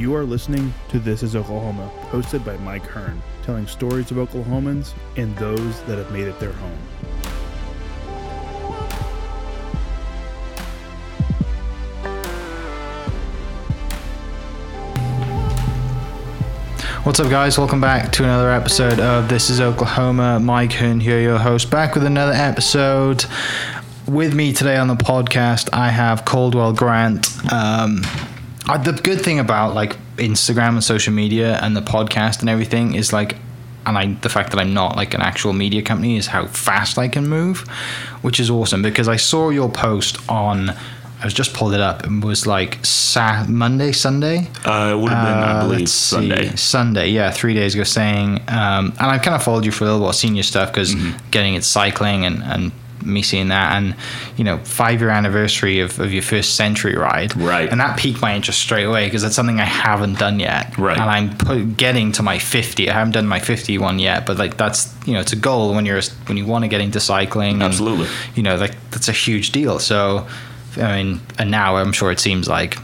You are listening to This is Oklahoma, hosted by Mike Hearn, telling stories of Oklahomans and those that have made it their home. What's up, guys? Welcome back to another episode of This is Oklahoma. Mike Hearn here, your host, back with another episode. With me today on the podcast, I have Caldwell Grant. Um, uh, the good thing about like Instagram and social media and the podcast and everything is like, and I the fact that I'm not like an actual media company is how fast I can move, which is awesome because I saw your post on. I was just pulled it up and was like Sa- Monday, Sunday. Uh, it would have been, I Uh, believe, let's see, Sunday. Sunday, yeah, three days ago, saying, um, and I kind of followed you for a little while, seeing your stuff because Mm-hmm. getting it cycling and, and me seeing that, and you know, five year anniversary of, of your first century ride, Right. And that piqued my interest straight away because that's something I haven't done yet, Right. And I'm put, getting to my fifty. I haven't done my fifty one yet, but like that's you know, it's a goal when you're when you want to get into cycling. and, Absolutely. you know, like that's a huge deal. So, I mean, and now I'm sure it seems like.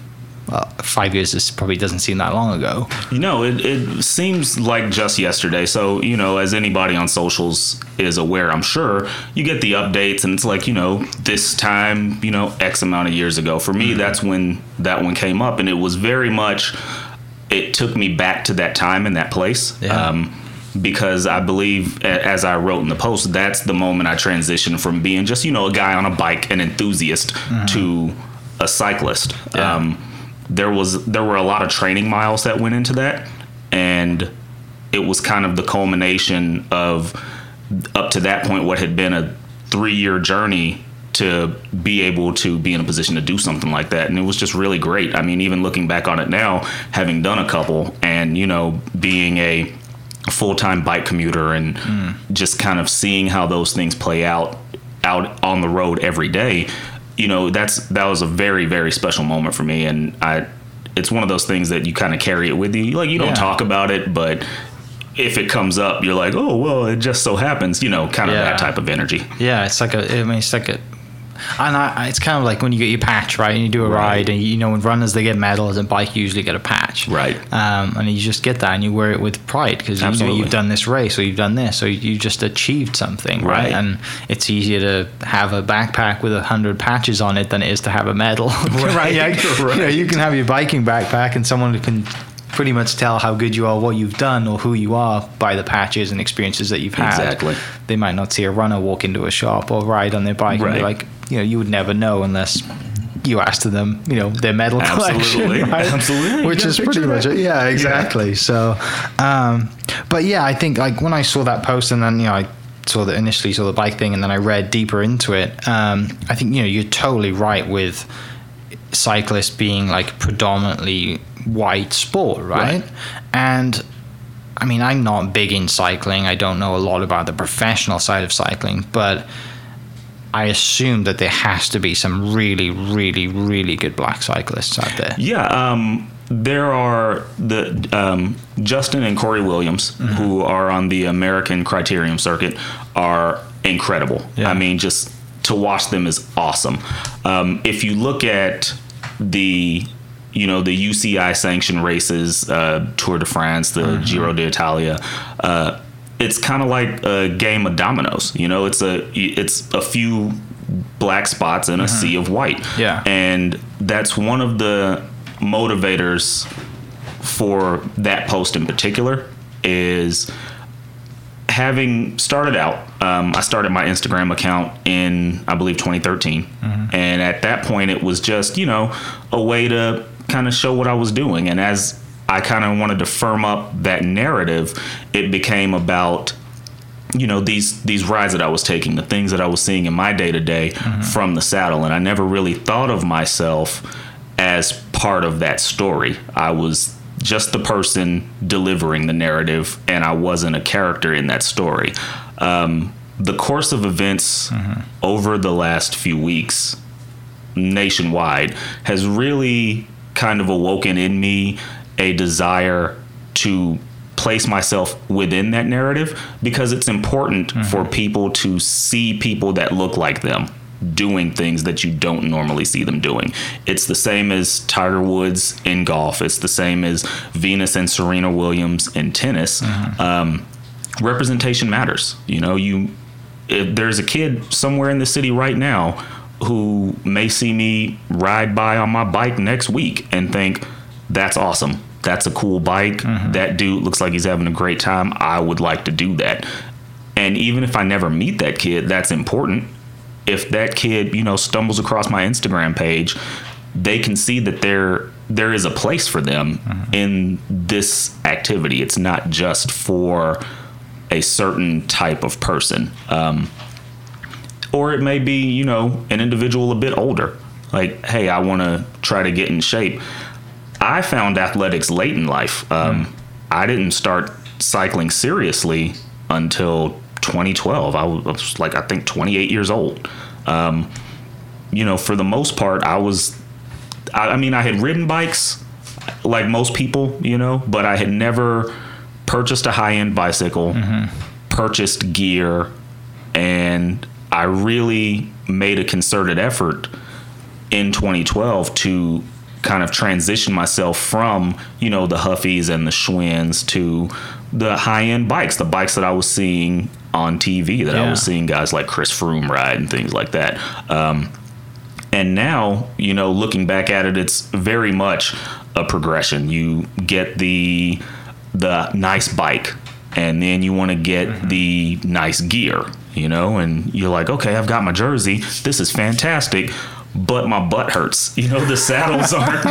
Well, five years is probably doesn't seem that long ago. You know, it, it seems like just yesterday. So, you know, as anybody on socials is aware, I'm sure, you get the updates and it's like, you know, this time, you know, X amount of years ago. For me, that's when that one came up. And it was very much, it took me back to that time and that place. Yeah. Um, because I believe, as I wrote in the post, that's the moment I transitioned from being just, you know, a guy on a bike, an enthusiast, to a cyclist. Yeah. Um, there was there were a lot of training miles that went into that and it was kind of the culmination of up to that point what had been a three year journey to be able to be in a position to do something like that. And it was just really great. I mean even looking back on it now having done a couple and you know being a full-time bike commuter and mm. just kind of seeing how those things play out out on the road every day you know that's that was a very very special moment for me and i it's one of those things that you kind of carry it with you like you don't Yeah. talk about it but if it comes up you're like oh well it just so happens you know kind of Yeah. that type of energy Yeah, it's like a. I mean, it's like a. And I, it's kind of like when you get your patch, right? And you do a Right. ride, and you know, when runners they get medals, and bike you usually get a patch, Right. Um, and you just get that, and you wear it with pride because you know you've done this race, or you've done this, or you just achieved something, right? Right. And it's easier to have a backpack with a hundred patches on it than it is to have a medal, right? Yeah, You, know, you can have your biking backpack, and someone can pretty much tell how good you are, what you've done, or who you are by the patches and experiences that you've had Exactly. they might not see a runner walk into a shop or ride on their bike and be like, you know, you would never know unless you asked them, you know, their medal Absolutely. collection, right? Absolutely. Which is pretty much it. Yeah, exactly. So, um, but yeah, I think like when I saw that post and then, you know, I saw the initially saw the bike thing and then I read deeper into it, um, I think, you know, you're totally right with cyclists being like predominantly white sport, right? Right. And I mean, I'm not big in cycling. I don't know a lot about the professional side of cycling, but I assume that there has to be some really, really, really good black cyclists out there. Yeah, um, there are the um, Justin and Cory Williams Mm-hmm. who are on the American Criterium circuit are incredible. Yeah. I mean, just to watch them is awesome. Um, if you look at the you know the UCI sanctioned races, uh, Tour de France, the Mm-hmm. Giro d'Italia. Uh, it's kind of like a game of dominoes. You know, it's a it's a few black spots in a sea of white. Mm-hmm. Yeah. And that's one of the motivators for that post in particular is having started out um, i started my instagram account in i believe 2013 and at that point it was just you know a way to kind of show what i was doing and as i kind of wanted to firm up that narrative it became about you know these these rides that I was taking, the things that I was seeing in my day to day from the saddle, and I never really thought of myself as part of that story. I was just the person delivering the narrative, and I wasn't a character in that story. Um, the course of events over the last few weeks nationwide has really kind of awoken in me a desire to place myself within that narrative because it's important for people to see people that look like them doing things that you don't normally see them doing. It's the same as Tiger Woods in golf. It's the same as Venus and Serena Williams in tennis. Um, representation matters. You know, you if there's a kid somewhere in the city right now who may see me ride by on my bike next week and think that's awesome. That's a cool bike. That dude looks like he's having a great time. I would like to do that. And even if I never meet that kid, that's important. If that kid, you know, stumbles across my Instagram page, they can see that there there is a place for them in this activity. It's not just for a certain type of person. Um, or it may be, you know, an individual a bit older. Like, hey, I want to try to get in shape. I found athletics late in life. Um, I didn't start cycling seriously until 2012. I was, like, I think 28 years old. Um, you know, for the most part, I was, I, I mean, I had ridden bikes like most people, you know, but I had never purchased a high end bicycle, purchased gear, and I really made a concerted effort in 2012 to kind of transition myself from you know the Huffies and the Schwinn's to the high end bikes, the bikes that I was seeing on TV, that I was seeing guys like Chris Froome ride and things like that. Um, and now, you know, looking back at it, it's very much a progression. You get the the nice bike, and then you want to get the nice gear, you know, and you're like, okay, I've got my jersey. This is fantastic. But my butt hurts. You know, the saddles aren't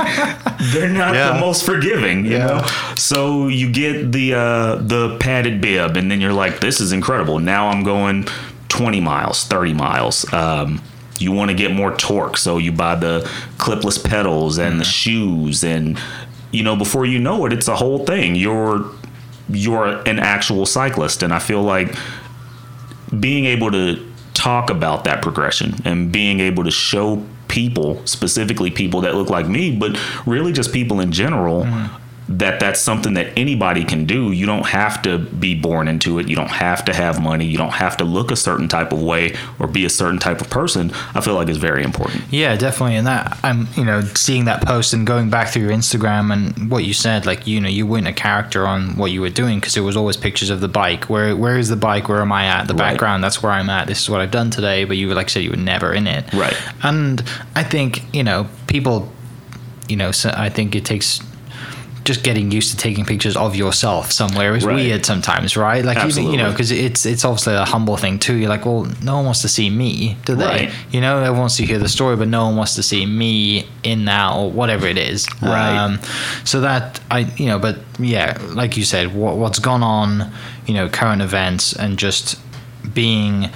they're not Yeah. the most forgiving, you Yeah. know. So you get the uh the padded bib and then you're like, this is incredible. Now I'm going 20 miles, 30 miles. Um you want to get more torque, so you buy the clipless pedals and the shoes and you know, before you know it, it's a whole thing. You're you're an actual cyclist and I feel like being able to talk about that progression and being able to show people specifically people that look like me but really just people in general mm-hmm. That that's something that anybody can do you don't have to be born into it you don't have to have money you don't have to look a certain type of way or be a certain type of person i feel like is very important Yeah, definitely. And that I'm, you know, seeing that post and going back through your Instagram and what you said, like, you know, you weren't a character on what you were doing because it was always pictures of the bike. Where, where is the bike? Where am I at? The Right. background. That's where I'm at. This is what I've done today. But you were like I said, you were never in it. Right. And I think you know people, you know, so I think it takes. Just getting used to taking pictures of yourself somewhere is Right. weird sometimes, right? Like even you know, because it's it's obviously a humble thing too. You're like, well, no one wants to see me, do they? Right. You know, everyone wants to hear the story, but no one wants to see me in that or whatever it is. Right. Um, so that I, you know, but yeah, like you said, what what's gone on, you know, current events and just being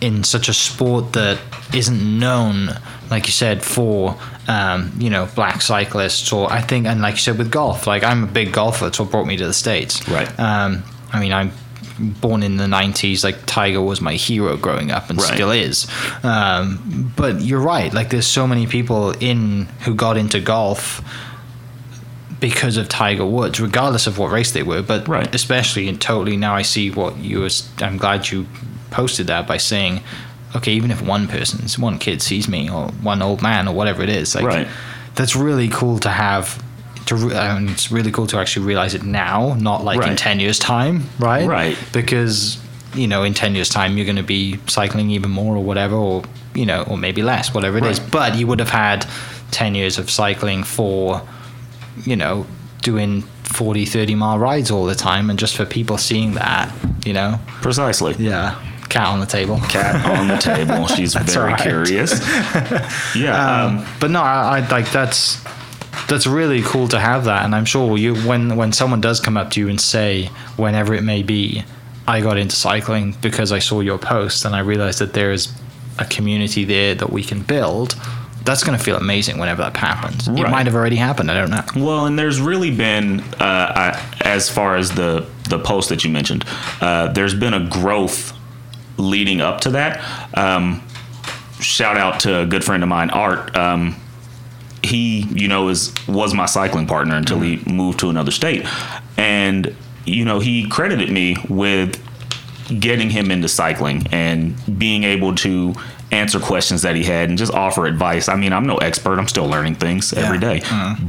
in such a sport that isn't known, like you said, for um, you know black cyclists, or I think, and like you said with golf, like I'm a big golfer. It's what brought me to the states. Right. Um, I mean, I'm born in the 90s like tiger was my hero growing up and Right. still is um, but you're right like there's so many people in who got into golf because of Tiger Woods, regardless of what race they were, but Right. especially and totally now I see what you was. I'm glad you posted that by saying, okay, even if one person's one kid sees me or one old man or whatever it is, like Right. that's really cool to have. To re- it's really cool to actually realize it now, not like in ten years' time, right? Right. Because you know, in ten years' time, you're going to be cycling even more or whatever, or you know, or maybe less, whatever it is. Right. But you would have had ten years of cycling for you know, doing 40, 30 mile rides all the time. And just for people seeing that, you know, precisely yeah, cat on the table. cat on the table she's very right. curious yeah um, But no, I, I like that's that's really cool to have that. And I'm sure you when when someone does come up to you and say, whenever it may be, I got into cycling because I saw your post and I realized that there's a community there that we can build. That's going to feel amazing whenever that happens. It might have already happened. I don't know. Well, and there's really been, uh, I, as far as the the post that you mentioned, uh, there's been a growth leading up to that. Um, shout out to a good friend of mine, Art. Um, he, you know, is was my cycling partner until he moved to another state, and you know, he credited me with getting him into cycling and being able to answer questions that he had and just offer advice. I mean, I'm no expert. I'm still learning things every day,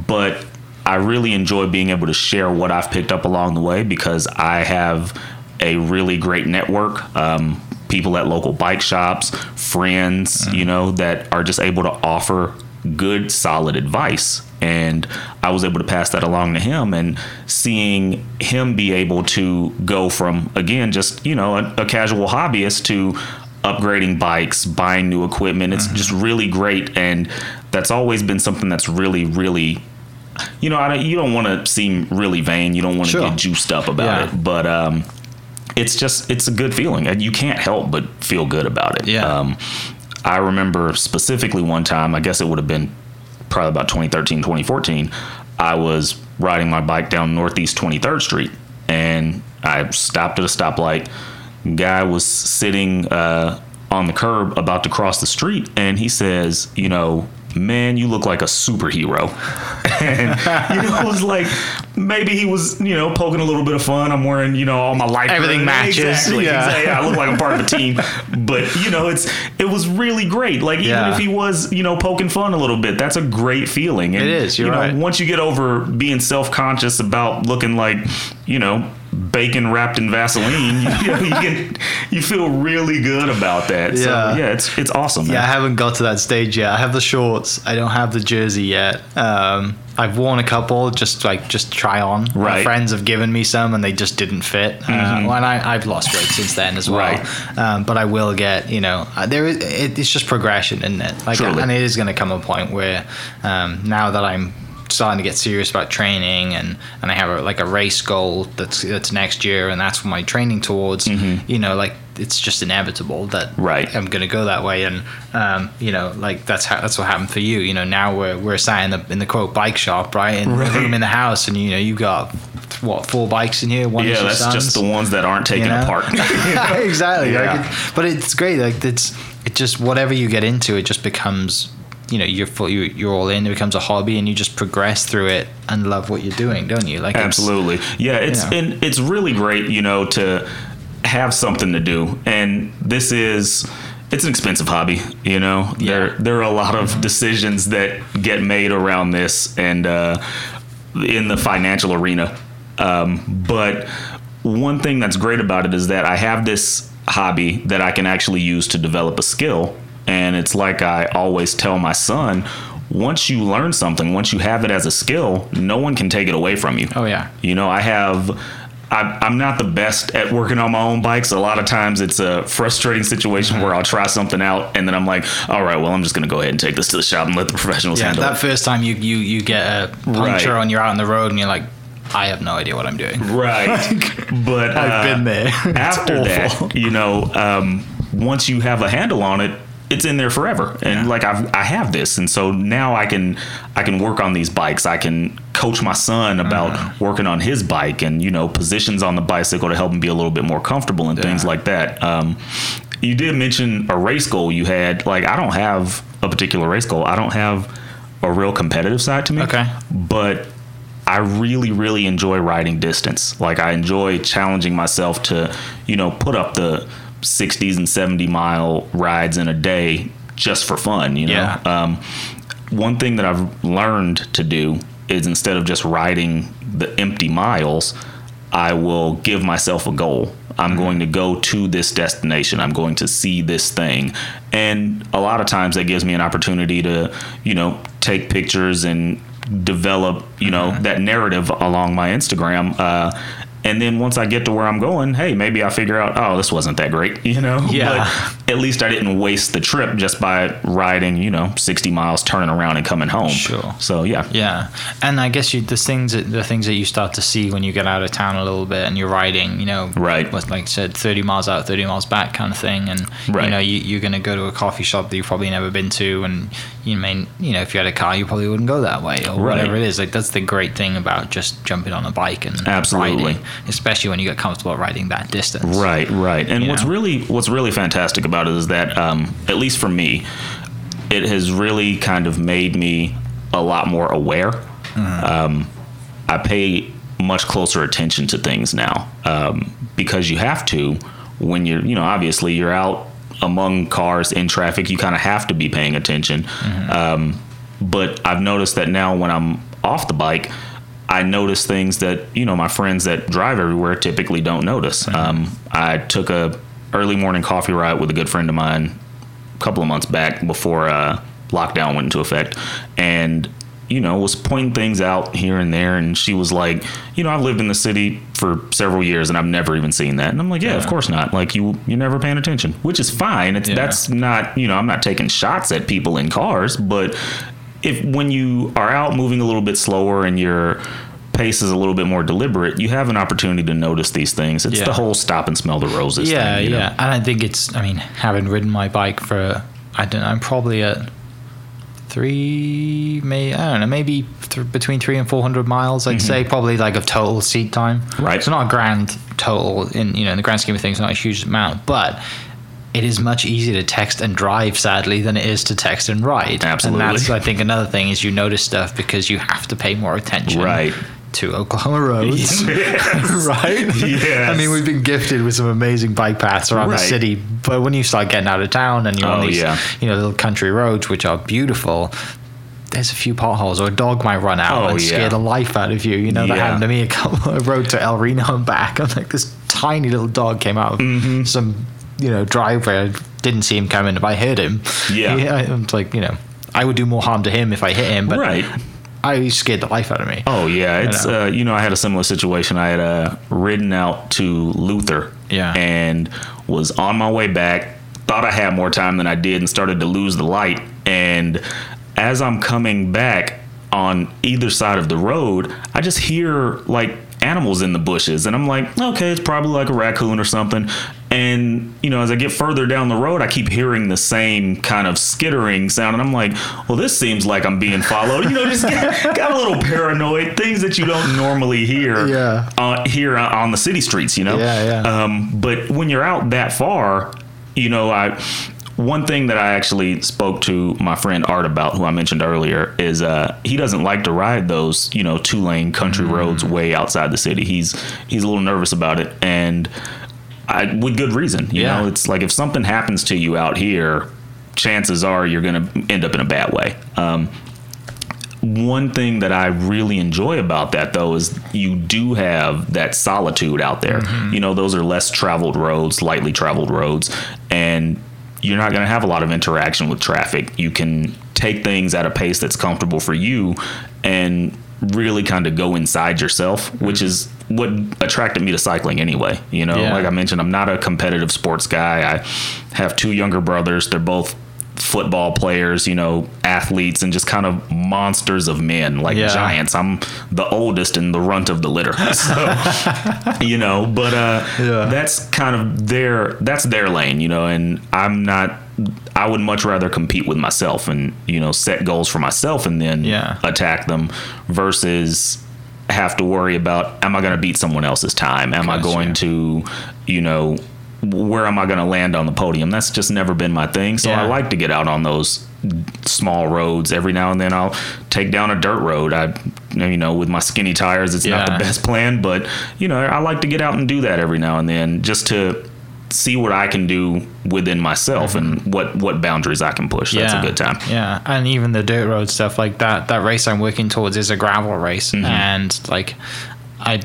but I really enjoy being able to share what I've picked up along the way because I have a really great network. Um, people at local bike shops, friends, you know, that are just able to offer good, solid advice. And I was able to pass that along to him and seeing him be able to go from, again, just, you know, a, a casual hobbyist to upgrading bikes, buying new equipment. It's just really great. And that's always been something that's really, really you know, I don't, you don't want to seem really vain. You don't want to Sure. get juiced up about Yeah. it, but um, it's just it's a good feeling, and you can't help but feel good about it. Yeah. Um, I remember specifically one time. I guess it would have been probably about 2013, 2014. I was riding my bike down Northeast 23rd Street, and I stopped at a stoplight. Guy was sitting uh, on the curb about to cross the street, and he says, "You know." Man, you look like a superhero. and you know, it was like maybe he was, you know, poking a little bit of fun. I'm wearing, you know, all my life. Everything matches. Exactly. Yeah. exactly. I look like I'm part of a team. But you know, it's it was really great. Like even Yeah. if he was, you know, poking fun a little bit, that's a great feeling. And, It is, you're you know, right. once you get over being self conscious about looking like, you know, bacon wrapped in Vaseline, you, know, you can you feel really good about that. Yeah. So yeah, it's it's awesome. Man. Yeah, I haven't got to that stage yet. I have the shorts. I don't have the jersey yet. Um, I've worn a couple just like just try on. My Right. friends have given me some and they just didn't fit. Uh, well, and I, I've lost weight since then as well. Right. Um, but I will get. You know, uh, there is. It, it's just progression, isn't it? Like, and it is going to come a point where um, now that I'm starting to get serious about training and and I have a, like a race goal that's that's next year and that's what my training towards you know like it's just inevitable that. Right. I'm gonna go that way and um, you know like that's how that's what happened for you you know now we're we're sat in the in the quote bike shop right in Right. the room in the house and you know you got what four bikes in here one yeah, that's just the ones that aren't taken you know? apart. exactly. Yeah. Like it- but it's great. Like it's it just whatever you get into, it just becomes you know you're full, you, you're all in. It becomes a hobby, and you just progress through it and love what you're doing, don't you? Like Absolutely. Yeah, it's you know. and it's really great, you know, to have something to do. And this is it's an expensive hobby, you know. There there are a lot of decisions that get made around this and uh in the financial arena. Um, but one thing that's great about it is that I have this hobby that I can actually use to develop a skill. And it's like I always tell my son once you learn something, once you have it as a skill, no one can take it away from you. Oh yeah. You know, I have. I- I'm not the best at working on my own bikes. A lot of times it's a frustrating situation where I'll try something out and then I'm like, all right, well, I'm just going to go ahead and take this to the shop and let the professionals handle it. Yeah. handle That it. first time you you you get a puncture Right. and you're out on the road and you're like, I have no idea what I'm doing. Right. but I've uh, been there. After awful. that, you know, um, once you have a handle on it, it's in there forever. And Yeah. like I've I have this, and so now I can I can work on these bikes. I can coach my son about Uh-huh. working on his bike and you know positions on the bicycle to help him be a little bit more comfortable and things like that. Um, you did mention a race goal you had. Like I don't have a particular race goal. I don't have a real competitive side to me. Okay. But I really, really enjoy riding distance. Like I enjoy challenging myself to, you know, put up the 60s and 70 mile rides in a day just for fun, you know. Yeah. Um, one thing that I've learned to do is instead of just riding the empty miles, I will give myself a goal. I'm going to go to this destination. I'm going to see this thing. And a lot of times that gives me an opportunity to, you know, take pictures and develop, you know, that narrative along my Instagram. Uh, and then once I get to where I'm going, hey, maybe I figure out, oh, this wasn't that great, you know? Yeah. But at least I didn't waste the trip just by riding, you know, 60 miles, turning around and coming home. Sure. So, yeah. Yeah, and I guess you, the things that the things that you start to see when you get out of town a little bit and you're riding, you know, Right. like I said, thirty miles out, thirty miles back, kind of thing, and Right. you know, you, you're going to go to a coffee shop that you've probably never been to, and you may, you know, if you had a car, you probably wouldn't go that way or Right. whatever it is. Like that's the great thing about just jumping on a bike and Absolutely. riding, especially when you get comfortable riding that distance. Right, right. And You what's know? really what's really fantastic about it is that um, at least for me, it has really kind of made me a lot more aware. Um, I pay much closer attention to things now um, because you have to when you're, you know, obviously you're out among cars in traffic, you kind of have to be paying attention. Um, but I've noticed that now when I'm off the bike, I notice things that you know my friends that drive everywhere typically don't notice. Um, I took a early morning coffee ride with a good friend of mine a couple of months back before uh, lockdown went into effect, and you know was pointing things out here and there, and she was like, you know, I've lived in the city for several years and I've never even seen that, and I'm like, yeah, of course not. Like you, you're never paying attention, which is fine. It's Yeah. that's not you know I'm not taking shots at people in cars, but if when you are out moving a little bit slower and your pace is a little bit more deliberate, you have an opportunity to notice these things. It's Yeah. the whole stop and smell the roses. Yeah, thing, you know? yeah. And I think it's, I mean, having ridden my bike for, I don't know, I'm probably at three, may I don't know, maybe th- between three and 400 miles, I'd say, probably like of total seat time. Mm-hmm. Right. It's not a grand total in, you know, in the grand scheme of things, not a huge amount, but it is much easier to text and drive, sadly, than it is to text and ride. Absolutely. And that's, I think, another thing is you notice stuff because you have to pay more attention. Right. To Oklahoma roads, Yes. right? Yes. I mean, we've been gifted with some amazing bike paths around Right. the city, but when you start getting out of town and you're on Oh, these, yeah. you know, little country roads which are beautiful, there's a few potholes, or a dog might run out Oh, and scare yeah. the life out of you. You know, that Yeah. happened to me a couple. I rode to El Reno and back, and like this tiny little dog came out of Mm-hmm. some, you know, driveway. I didn't see him coming, if I heard him. Yeah. He- I- I'm like, you know, I would do more harm to him if I hit him, but Right. I scared the life out of me. Oh yeah, it's know. uh, you know I had a similar situation. I had uh, ridden out to Luther, Yeah. and was on my way back. Thought I had more time than I did, and started to lose the light. And as I'm coming back on either side of the road, I just hear like animals in the bushes, and I'm like, okay, it's probably like a raccoon or something. And you know, as I get further down the road, I keep hearing the same kind of skittering sound, and I'm like, well, this seems like I'm being followed. You know, just get, got a little paranoid. Things that you don't normally hear Yeah. uh, here on the city streets. You know, Yeah, yeah. Um, but when you're out that far, you know, I one thing that I actually spoke to my friend Art about, who I mentioned earlier, is uh, he doesn't like to ride those, you know, two lane country Mm. roads way outside the city. He's he's a little nervous about it, and I, with good reason. You Yeah. know, it's like if something happens to you out here, chances are you're going to end up in a bad way. Um, one thing that I really enjoy about that though is you do have that solitude out there. You know, those are less traveled roads, lightly traveled roads, and you're not going to have a lot of interaction with traffic. You can take things at a pace that's comfortable for you and really kind of go inside yourself, which is what attracted me to cycling anyway. You know, Yeah. like I mentioned, I'm not a competitive sports guy. I have two younger brothers. They're both football players, you know, athletes and just kind of monsters of men, like Yeah. giants. I'm the oldest and the runt of the litter. So, you know, but uh Yeah. that's kind of their that's their lane, you know, and I'm not I would much rather compete with myself and, you know, set goals for myself and then Yeah. attack them versus have to worry about am I going to beat someone else's time? Am I going to, you know, where am I going to land on the podium? That's just never been my thing. So Yeah. I like to get out on those small roads every now and then. I'll take down a dirt road. I, you know, with my skinny tires, it's not the best plan, but you know, I like to get out and do that every now and then just to see what I can do within myself and what what boundaries I can push. That's a good time. Yeah, and even the dirt road stuff like that. That race I'm working towards is a gravel race, Mm-hmm. and like I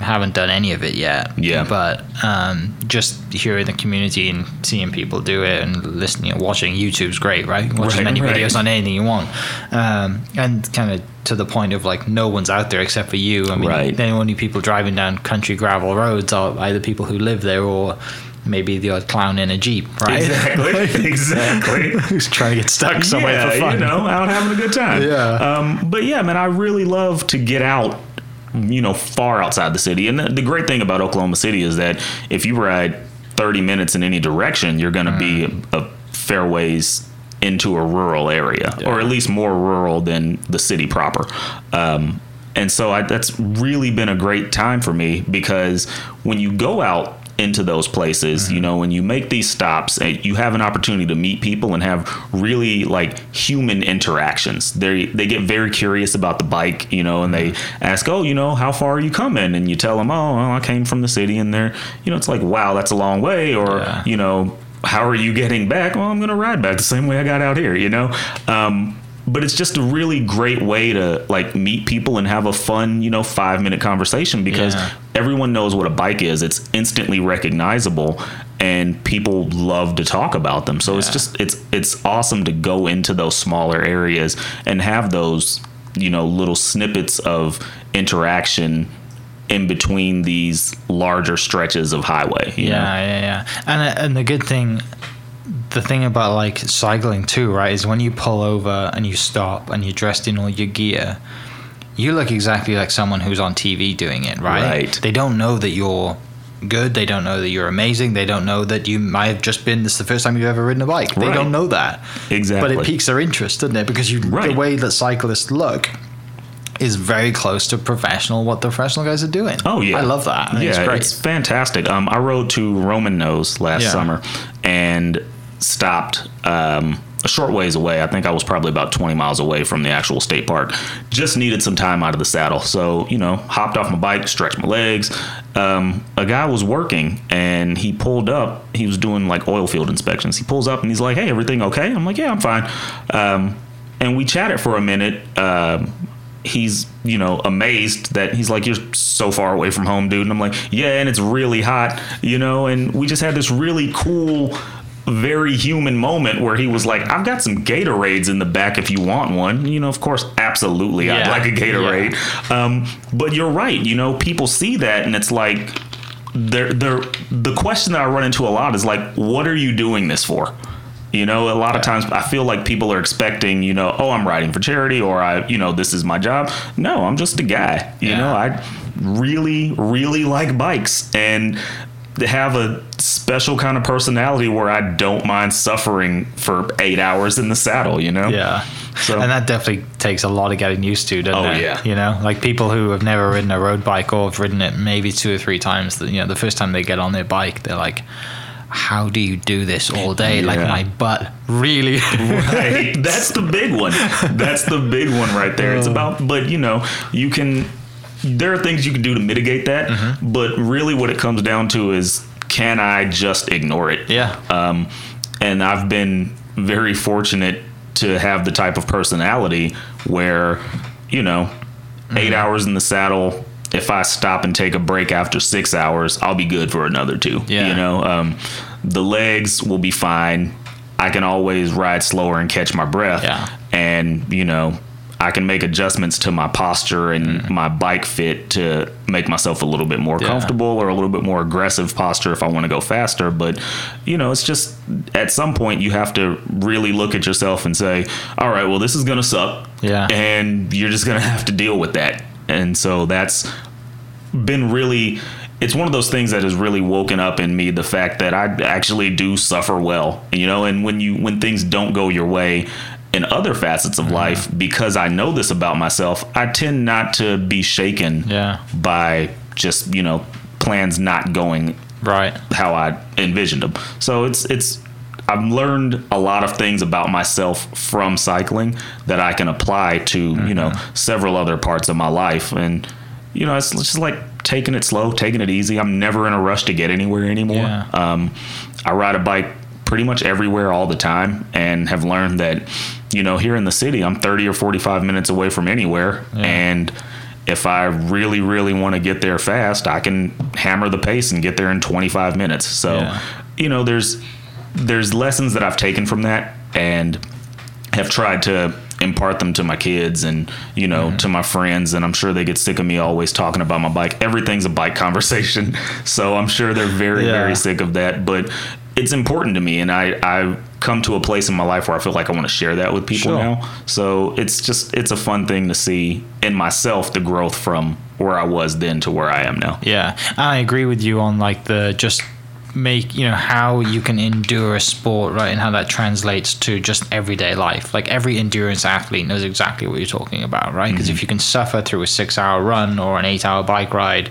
haven't done any of it yet. Yeah. but um, just hearing the community and seeing people do it and listening and watching YouTube's great, right? Watch as Right, many right. videos on anything you want, um, and kind of to the point of like no one's out there except for you. I mean, Right. the only people driving down country gravel roads are either people who live there or maybe the odd clown in a jeep, right? Exactly. exactly. Who's trying to get stuck somewhere yeah, for fun? you know, out having a good time. Yeah. Um, but yeah, man, I really love to get out, you know, far outside the city. And the, the great thing about Oklahoma City is that if you ride 30 minutes in any direction, you're going to be a, a fair ways into a rural area, or at least more rural than the city proper. Um, and so I, that's really been a great time for me because when you go out into those places, you know, when you make these stops, eh, you have an opportunity to meet people and have really like human interactions. They they get very curious about the bike, you know, and they ask, "Oh, you know, how far are you coming?" And you tell them, "Oh, well, I came from the city." And they're, you know, it's like, "Wow, that's a long way," or Yeah. you know, how are you getting back? Well, I'm going to ride back the same way I got out here, you know? Um, but it's just a really great way to like meet people and have a fun, you know, five minute conversation because Yeah. everyone knows what a bike is. It's instantly recognizable and people love to talk about them. So it's just it's it's awesome to go into those smaller areas and have those, you know, little snippets of interaction in between these larger stretches of highway. you know? Yeah, yeah, yeah. And and the good thing, the thing about like cycling too, right, is when you pull over and you stop and you're dressed in all your gear, you look exactly like someone who's on TV doing it, right? Right. They don't know that you're good. They don't know that you're amazing. They don't know that you might have just been. This is the first time you've ever ridden a bike. They Right. don't know that. Exactly. But it piques their interest, doesn't it? Because you, the way that cyclists look. Is very close to professional what the professional guys are doing. Oh yeah, I love that. I yeah, it's great. it's fantastic. Um, I rode to Roman Nose last Yeah. summer and stopped um, a short ways away. I think I was probably about 20 miles away from the actual state park. Just needed some time out of the saddle, so you know, hopped off my bike, stretched my legs. Um, a guy was working and he pulled up. He was doing like oil field inspections. He pulls up and he's like, "Hey, everything okay?" I'm like, "Yeah, I'm fine." Um, and we chatted for a minute. Um, he's you know amazed that he's like you're so far away from home dude and i'm like yeah and it's really hot you know and we just had this really cool very human moment where he was like i've got some gatorades in the back if you want one you know of course absolutely i'd like a gatorade um, but you're right you know people see that and it's like they're, they're, the question that i run into a lot is like what are you doing this for you know, a lot of times I feel like people are expecting, you know, oh, I'm riding for charity or I, you know, this is my job. No, I'm just a guy. You Yeah. know, I really, really like bikes and have a special kind of personality where I don't mind suffering for eight hours in the saddle, you know? Yeah. So- and that definitely takes a lot of getting used to, doesn't Oh, it? yeah. You know, like people who have never ridden a road bike or have ridden it maybe two or three times, you know, the first time they get on their bike, they're like, how do you do this all day? Like my butt really. right. That's the big one. That's the big one right there. It's uh. about, but you know, you can. There are things you can do to mitigate that, Mm-hmm. but really, what it comes down to is, can I just ignore it? yeah. Um, and I've been very fortunate to have the type of personality where, you know, Mm-hmm. eight hours in the saddle. If I stop and take a break after six hours, I'll be good for another two. Yeah. You know, um, the legs will be fine. I can always ride slower and catch my breath. Yeah. And, you know, I can make adjustments to my posture and Mm-hmm. my bike fit to make myself a little bit more Yeah. comfortable or a little bit more aggressive posture if I want to go faster. But, you know, it's just at some point you have to really look at yourself and say, all right, well, this is going to suck. Yeah. And you're just going to have to deal with that. And so that's been really. It's one of those things that has really woken up in me the fact that I actually do suffer well, you know, and when you when things don't go your way in other facets of Mm-hmm. life because I know this about myself, I tend not to be shaken Yeah. by just, you know, plans not going Right. how I envisioned them. So it's it's I've learned a lot of things about myself from cycling that I can apply to you know Mm-hmm. several other parts of my life, and you know it's just like taking it slow, taking it easy. I'm never in a rush to get anywhere anymore. Yeah. Um, I ride a bike pretty much everywhere all the time, and have learned that you know here in the city I'm 30 or 45 minutes away from anywhere, and if I really, really want to get there fast, I can hammer the pace and get there in 25 minutes. So, Yeah. you know, there's there's lessons that I've taken from that and have tried to impart them to my kids and you know Mm-hmm. to my friends and I'm sure they get sick of me always talking about my bike. Everything's a bike conversation. So I'm sure they're very Yeah. very sick of that, but it's important to me and I I've come to a place in my life where I feel like I want to share that with people Sure. now. So it's just it's a fun thing to see in myself the growth from where I was then to where I am now. Yeah, I agree with you on like the just make you know how you can endure a sport right and how that translates to just everyday life like every endurance athlete knows exactly what you're talking about right because if mm-hmm. you can suffer through a six hour run or an eight hour bike ride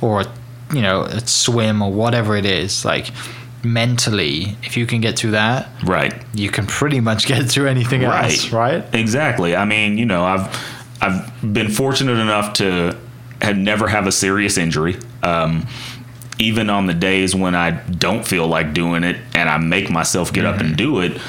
or you know a swim or whatever it is like mentally if you can get through that Right. you can pretty much get through anything else right Exactly. I mean, you know, I've I've been fortunate enough to have never have a serious injury. Um, even on the days when I don't feel like doing it and I make myself get up and do it,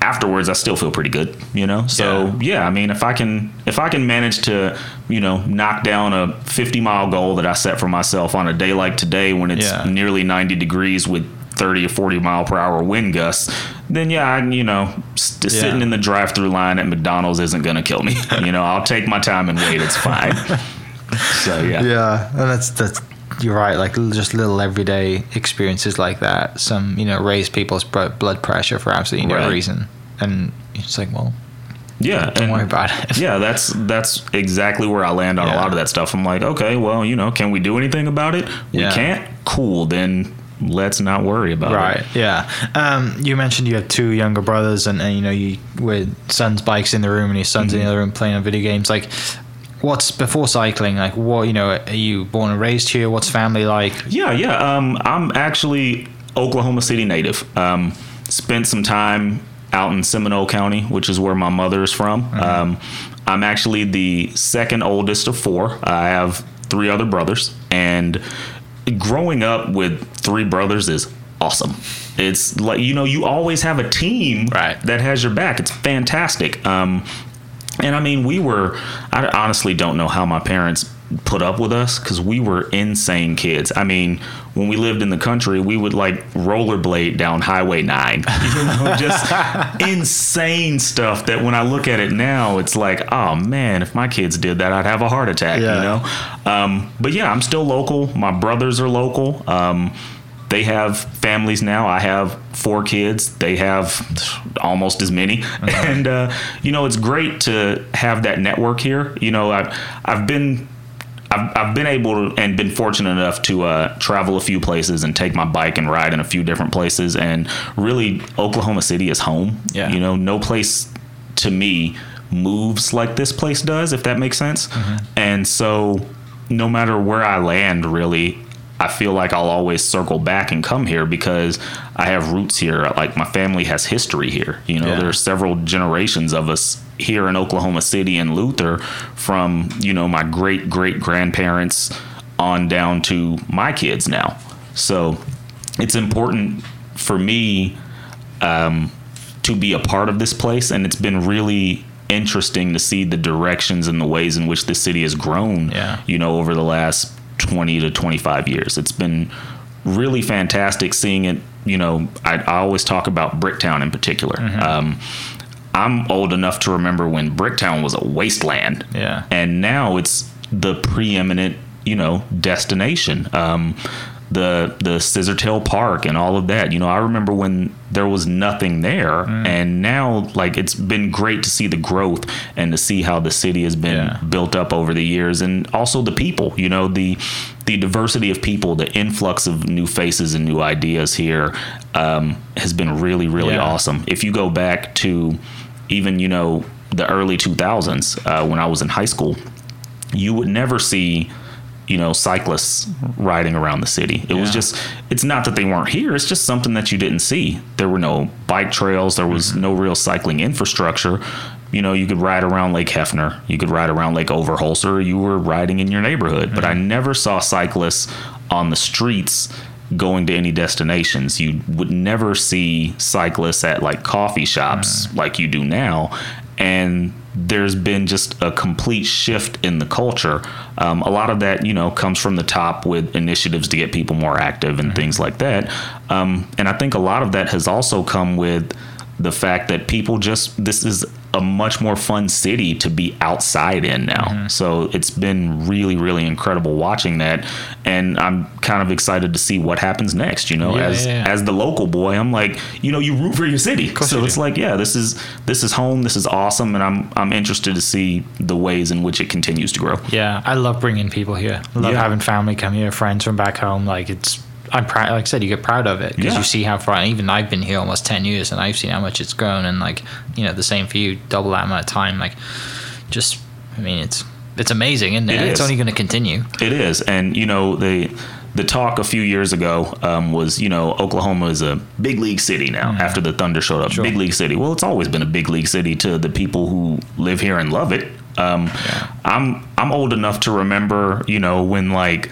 afterwards I still feel pretty good, you know? So Yeah. yeah. I mean if I can if I can manage to, you know, knock down a 50 mile goal that I set for myself on a day like today when it's Yeah. nearly 90 degrees with 30 or 40 mile per hour wind gusts, then yeah, I, you know, st- Yeah. sitting in the drive-through line at McDonald's isn't going to kill me. you know, I'll take my time and wait, it's fine. so yeah. Yeah, and that's that's you're right. Like just little everyday experiences like that. Some you know raise people's br- blood pressure for absolutely no Right. reason, and it's like, well, Yeah, don't and- worry about it. yeah, that's that's exactly where I land on a lot of that stuff. I'm like, okay, well, you know, can we do anything about it? Yeah. We can't. Cool, then let's not worry about Right. it. Right. Yeah. Um, you mentioned you have two younger brothers, and, and you know you with son's bikes in the room and your son's Mm-hmm. in the other room playing on video games. Like, what's before cycling? Like, what you know? Are you born and raised here? What's family like? Yeah, yeah. Um, I'm actually Oklahoma City native. Um, spent some time out in Seminole County, which is where my mother is from. Um, I'm actually the second oldest of four. I have three other brothers, and growing up with three brothers is awesome. It's like you know, you always have a team Right. that has your back. It's fantastic. Um, and I mean, we were, I honestly don't know how my parents put up with us because we were insane kids. I mean, when we lived in the country, we would like rollerblade down Highway 9. You know, just insane stuff that when I look at it now, it's like, oh man, if my kids did that, I'd have a heart attack, Yeah. you know? Um, but yeah, I'm still local. My brothers are local. Um, they have families now. I have four kids. They have almost as many, and uh, you know it's great to have that network here. You know, I've I've been. I've, I've been able to and been fortunate enough to uh, travel a few places and take my bike and ride in a few different places. And really, Oklahoma City is home. Yeah. You know, no place to me moves like this place does, if that makes sense. And so, no matter where I land, really, I feel like I'll always circle back and come here because I have roots here. Like my family has history here. You know, Yeah. are several generations of us here in Oklahoma City and Luther from, you know, my great great grandparents on down to my kids now. So it's important for me um, to be a part of this place, and it's been really interesting to see the directions and the ways in which the city has grown. Yeah. You know, over the last twenty to twenty-five years, it's been really fantastic seeing it. You know, I, I always talk about Bricktown in particular. Um, I'm old enough to remember when Bricktown was a wasteland Yeah. and now it's the preeminent you know destination um the the scissortail park and all of that you know i remember when there was nothing there and now like it's been great to see the growth and to see how the city has been Yeah. built up over the years and also the people you know the the diversity of people the influx of new faces and new ideas here um, has been really really Yeah. awesome if you go back to even you know the early 2000s uh, when i was in high school you would never see you know cyclists mm-hmm. riding around the city. It was just it's not that they weren't here it's just something that you didn't see. There were no bike trails there was mm-hmm. no real cycling infrastructure. You know you could ride around lake hefner you could ride around lake overholser you were riding in your neighborhood but i mm-hmm. never saw cyclists on the streets going to any destinations. You would never see cyclists at like coffee shops mm. like you do now and there's been just a complete shift in the culture. Um, a lot of that, you know, comes from the top with initiatives to get people more active and things like that. Um, and I think a lot of that has also come with the fact that people just this is a much more fun city to be outside in now. Mm-hmm. So it's been really, really incredible watching that, and I'm kind of excited to see what happens next. You know, Yeah, as yeah, yeah. as the local boy, I'm like, you know, you root for your city. So you it's do. like, yeah, this is this is home. This is awesome, and I'm I'm interested to see the ways in which it continues to grow. Yeah, I love bringing people here. I love having family come here, friends from back home. Like it's, I'm proud. Like I said, you get proud of it because Yeah. you see how far. Even I've been here almost ten years, and I've seen how much it's grown. And like you know, the same for you, double that amount of time. Like, just, I mean, it's it's amazing, and It it's is. only going to continue. It is, and you know the the talk a few years ago um, was you know Oklahoma is a big league city now after the Thunder showed up. Sure. Big league city. Well, it's always been a big league city to the people who live here and love it. Um, I'm I'm old enough to remember you know when like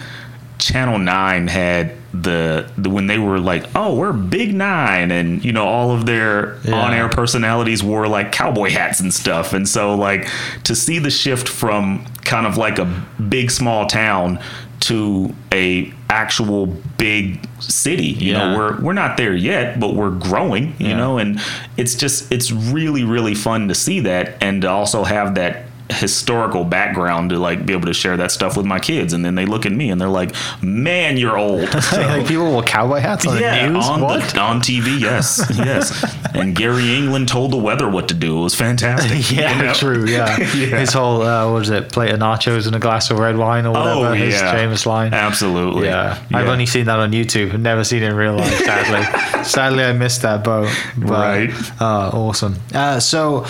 Channel Nine had the, the when they were like, oh, we're Big Nine, and you know all of their Yeah. on-air personalities wore like cowboy hats and stuff, and so like to see the shift from kind of like a big small town to a actual big city you Yeah. know we're we're not there yet but we're growing you Yeah. know and it's just it's really really fun to see that and to also have that historical background to like be able to share that stuff with my kids and then they look at me and they're like man you're old like people with cowboy hats on yeah, the news. on what? the on TV, yes, yes. And Gary England told the weather what to do. It was fantastic. yeah, you know? true. Yeah. Yeah. his whole uh, what was it? Plate of nachos and a glass of red wine or whatever. Oh his yeah, famous line. Absolutely. Yeah. I've only seen that on YouTube. I've never seen it in real life. Sadly, sadly, I missed that boat. But, Right. Uh, awesome. Uh, so,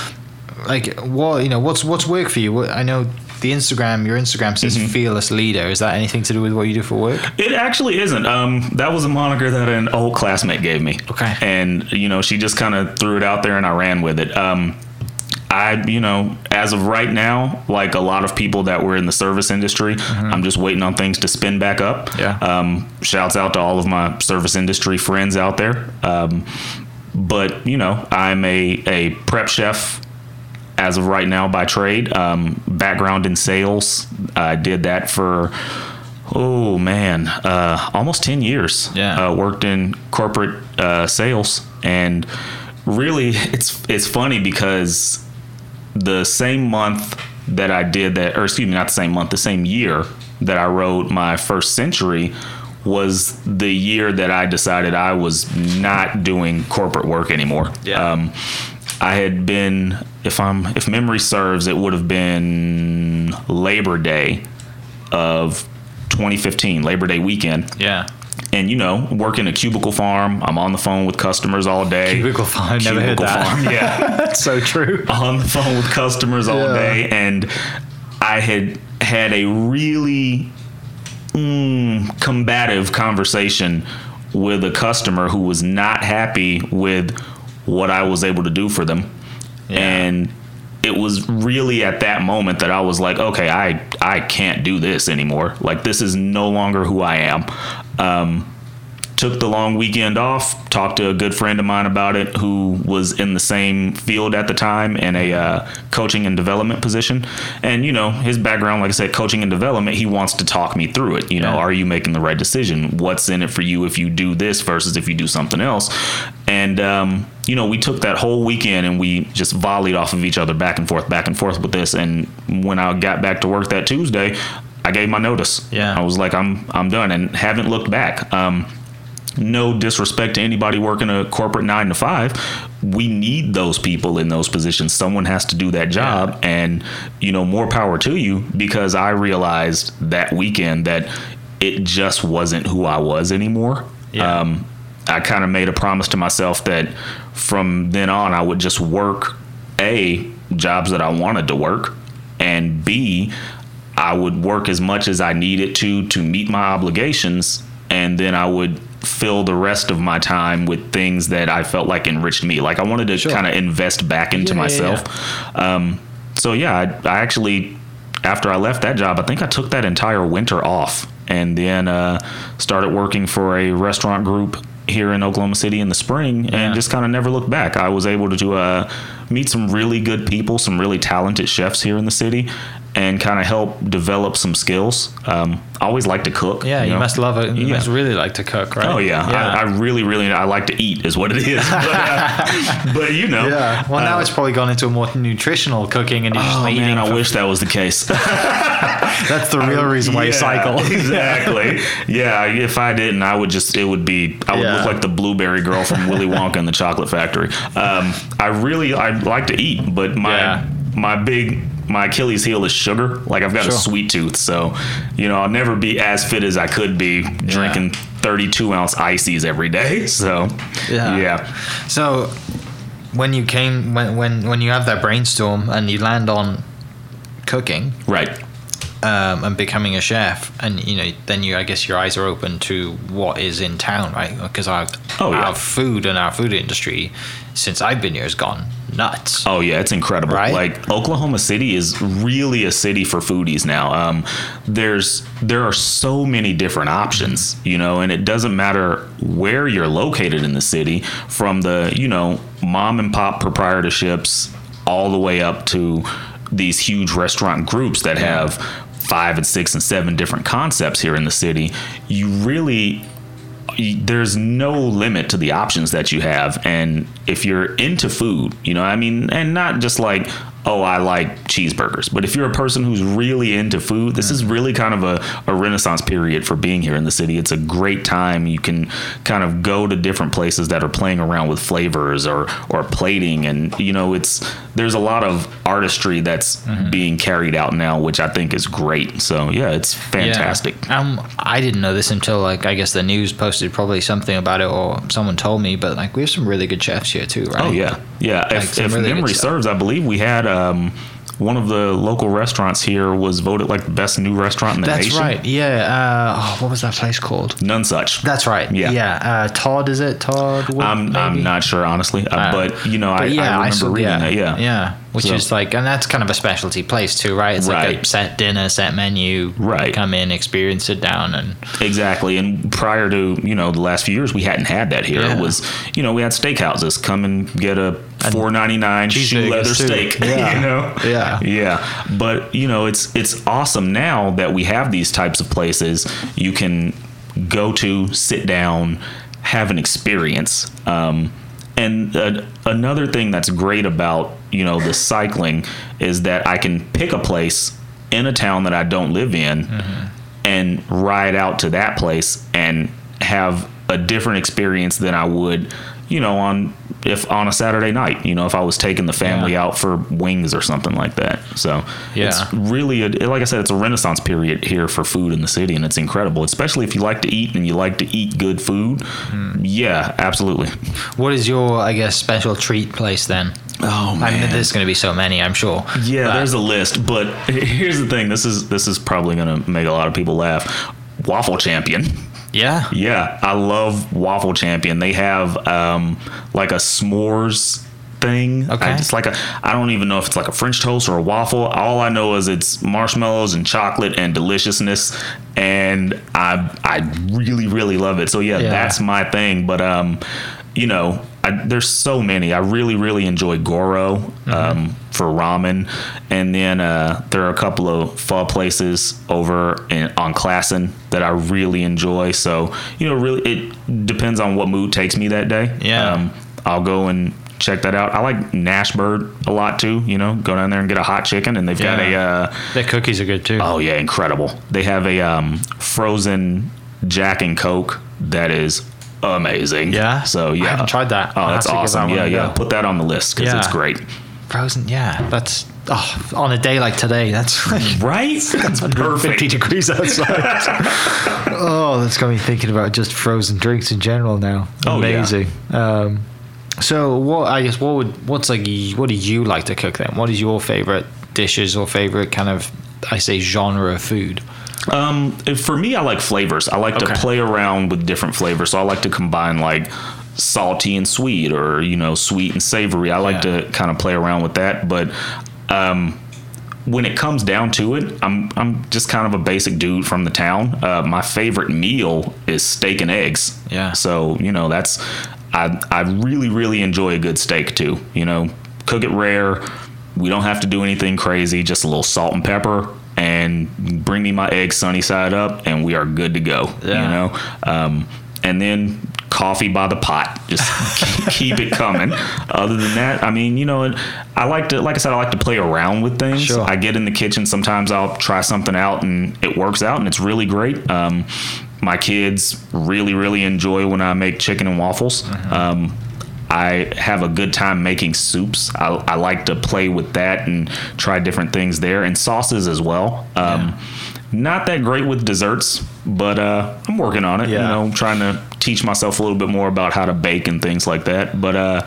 like, what you know, what's what's work for you? What, I know the Instagram. Your Instagram says Mm-hmm. fearless leader. Is that anything to do with what you do for work? It actually isn't. Um, that was a moniker that an old classmate gave me. Okay. And you know, she just kind of threw it out there, and I ran with it. Um, I, you know, as of right now, like a lot of people that were in the service industry, I'm just waiting on things to spin back up. Mm-hmm. Yeah. Um, shouts out to all of my service industry friends out there. Um, but you know, I'm a a prep chef as of right now by trade. Um, background in sales. I did that for oh man, uh, almost ten years. Yeah. uh, worked in corporate uh, sales, and really, it's it's funny because the same month that I did that, or excuse me, not the same month, the same year that I wrote my first century was the year that I decided I was not doing corporate work anymore. Yeah. Um, I had been, if I'm, if memory serves, it would have been Labor Day of 2015, Labor Day weekend. Yeah. And you know, working a cubicle farm, I'm on the phone with customers all day. Cubicle farm, I never heard Cubicle that. yeah That's so true. on the phone with customers all Yeah. day, and I had had a really mm, combative conversation with a customer who was not happy with what I was able to do for them, and it was really at that moment that I was like, okay, I I can't do this anymore. Like this is no longer who I am. Um, took the long weekend off talked to a good friend of mine about it who was in the same field at the time in a uh, coaching and development position. And you know his background like i said coaching and development he wants to talk me through it. You know Yeah. are you making the right decision? What's in it for you if you do this versus if you do something else? And um, you know we took that whole weekend and we just volleyed off of each other back and forth back and forth with this. And when i got back to work that tuesday i gave my notice. Yeah. i was like i'm i'm done and haven't looked back. Um, no disrespect to anybody working a corporate nine to five. We need those people in those positions. Someone has to do that job. And, you know, more power to you because I realized that weekend that it just wasn't who I was anymore. Yeah. Um, I kind of made a promise to myself that from then on, I would just work A, jobs that I wanted to work, and B, I would work as much as I needed to to meet my obligations, and then I would fill the rest of my time with things that I felt like enriched me. Like I wanted to Sure. kind of invest back into Yeah, yeah, myself. Um, so yeah, I, I actually after I left that job, I think I took that entire winter off, and then uh, started working for a restaurant group here in Oklahoma City in the spring, Yeah. and just kind of never looked back. I was able to uh, meet some really good people, some really talented chefs here in the city, and kind of help develop some skills. Um, I always like to cook. Yeah, you, know? must love it. You Yeah. must really like to cook, right? Oh yeah, I, I really, really, I like to eat, is what it is. but, uh, but, you know, yeah. Well, now uh, it's probably gone into a more nutritional cooking, and you're just Oh eating. man, I wish that was the case. That's the real reason why you cycle. exactly. Yeah, if I didn't, I would just it would be I would Yeah. look like the blueberry girl from Willy Wonka and the Chocolate Factory. Um, I really I like to eat, but my Yeah. my big my Achilles heel is sugar. Like I've got Sure. a sweet tooth, so you know I'll never be as fit as I could be drinking 32 ounce ices every day. So Yeah. yeah. So, when you came, when when when you have that brainstorm and you land on cooking, right. Um, and becoming a chef, and you know, then you I guess your eyes are open to what is in town, right? Because our Oh, yeah. our food and our food industry since I've been here has gone nuts. Oh yeah, it's incredible. Right? Like Oklahoma City is really a city for foodies now. Um, there's there are so many different options, you know, and it doesn't matter where you're located in the city, from the you know mom and pop proprietorships all the way up to these huge restaurant groups that have five and six and seven different concepts here in the city. You really there's no limit to the options that you have and if you're into food you know i mean and not just like oh i like cheeseburgers but if you're a person who's really into food this is really kind of a, a renaissance period for being here in the city it's a great time you can kind of go to different places that are playing around with flavors or or plating and you know it's there's a lot of artistry that's being carried out now which i think is great so yeah it's fantastic Yeah. Um, I didn't know this until like I guess the news posted probably something about it or someone told me. But like we have some really good chefs here too, right? Oh yeah, yeah. Like if if really memory serves, I believe we had um, one of the local restaurants here was voted like the best new restaurant in the that's nation. right. Yeah. Uh, oh, what was that place called? Nonesuch. That's right. Yeah. Yeah. Uh, Todd, is it Todd? Wood, I'm I'm not sure honestly, uh, Uh, but you know I, yeah, I remember saw- reading yeah, that. Yeah, yeah. Which So- is like, and that's kind of a specialty place too, right? It's like a Right. set dinner, set menu. Right. Come in, experience, sit down, and Exactly. And prior to, you know, the last few years we hadn't had that here. Yeah. It was, you know, we had steakhouses come and get a four ninety nine shoe leather too. steak. Yeah. You know? Yeah. Yeah. But, you know, it's it's awesome now that we have these types of places you can go to, sit down, have an experience. Um and uh, another thing that's great about you know the cycling is that I can pick a place in a town that I don't live in mm-hmm. and ride out to that place and have a different experience than I would, you know, on if on a Saturday night, you know, if I was taking the family Yeah. out for wings or something like that. So Yeah. it's really, a, like I said, it's a renaissance period here for food in the city, and it's incredible, especially if you like to eat and you like to eat good food. Hmm. Yeah, absolutely. what is your, I guess, special treat place then? Oh I mean, there's going to be so many, I'm sure. Yeah, But- there's a list, but here's the thing. This is this is probably gonna make a lot of people laugh. Waffle Champion. Yeah. Yeah, I love Waffle Champion. They have um, like a s'mores thing. Okay. I, it's like a. I don't even know if it's like a French toast or a waffle. All I know is it's marshmallows and chocolate and deliciousness, and I I really really love it. So yeah, Yeah. that's my thing. But um, you know, I, there's so many. I really really enjoy Goro um, for ramen, and then uh, there are a couple of pho places over in, on Classen that I really enjoy. So you know, really it depends on what mood takes me that day. Yeah. um, I'll go and check that out. I like Nashbird a lot too. You know, go down there and get a hot chicken, and they've got a. Yeah. Uh, Their cookies are good too. Oh yeah, incredible. They have a um, frozen Jack and Coke that is amazing. Yeah? So yeah, I haven't tried that. Oh, I'll that's have to give awesome. that Yeah, yeah. go. Put that on the list because it's great. Frozen, yeah. That's oh, on a day like today. That's like Right? That's 50 degrees outside. oh, that's got me thinking about just frozen drinks in general now. Oh, yeah. Amazing. Um, so what? I guess what would what's like? What do you like to cook then? What is your favorite dishes or favorite kind of I say genre of food? Um, for me, I like flavors. I like to play around with different flavors. So I like to combine like salty and sweet, or you know, sweet and savory. I like Yeah. to kind of play around with that. But um, when it comes down to it, I'm I'm just kind of a basic dude from the town. Uh, my favorite meal is steak and eggs. Yeah. So you know, that's I I really really enjoy a good steak too. You know, cook it rare. We don't have to do anything crazy. Just a little salt and pepper, and bring me my eggs sunny side up, and we are good to go. Yeah. You know, um, and then coffee by the pot. Just keep, keep it coming. Other than that, I mean, you know, I like to, like I said, I like to play around with things. Sure. I get in the kitchen. Sometimes I'll try something out, and it works out, and it's really great. Um, my kids really, really enjoy when I make chicken and waffles. Um, I have a good time making soups. I, I like to play with that and try different things there, and sauces as well. Um, Not that great with desserts, but uh, I'm working on it. You Yeah. know, trying to teach myself a little bit more about how to bake and things like that. But uh,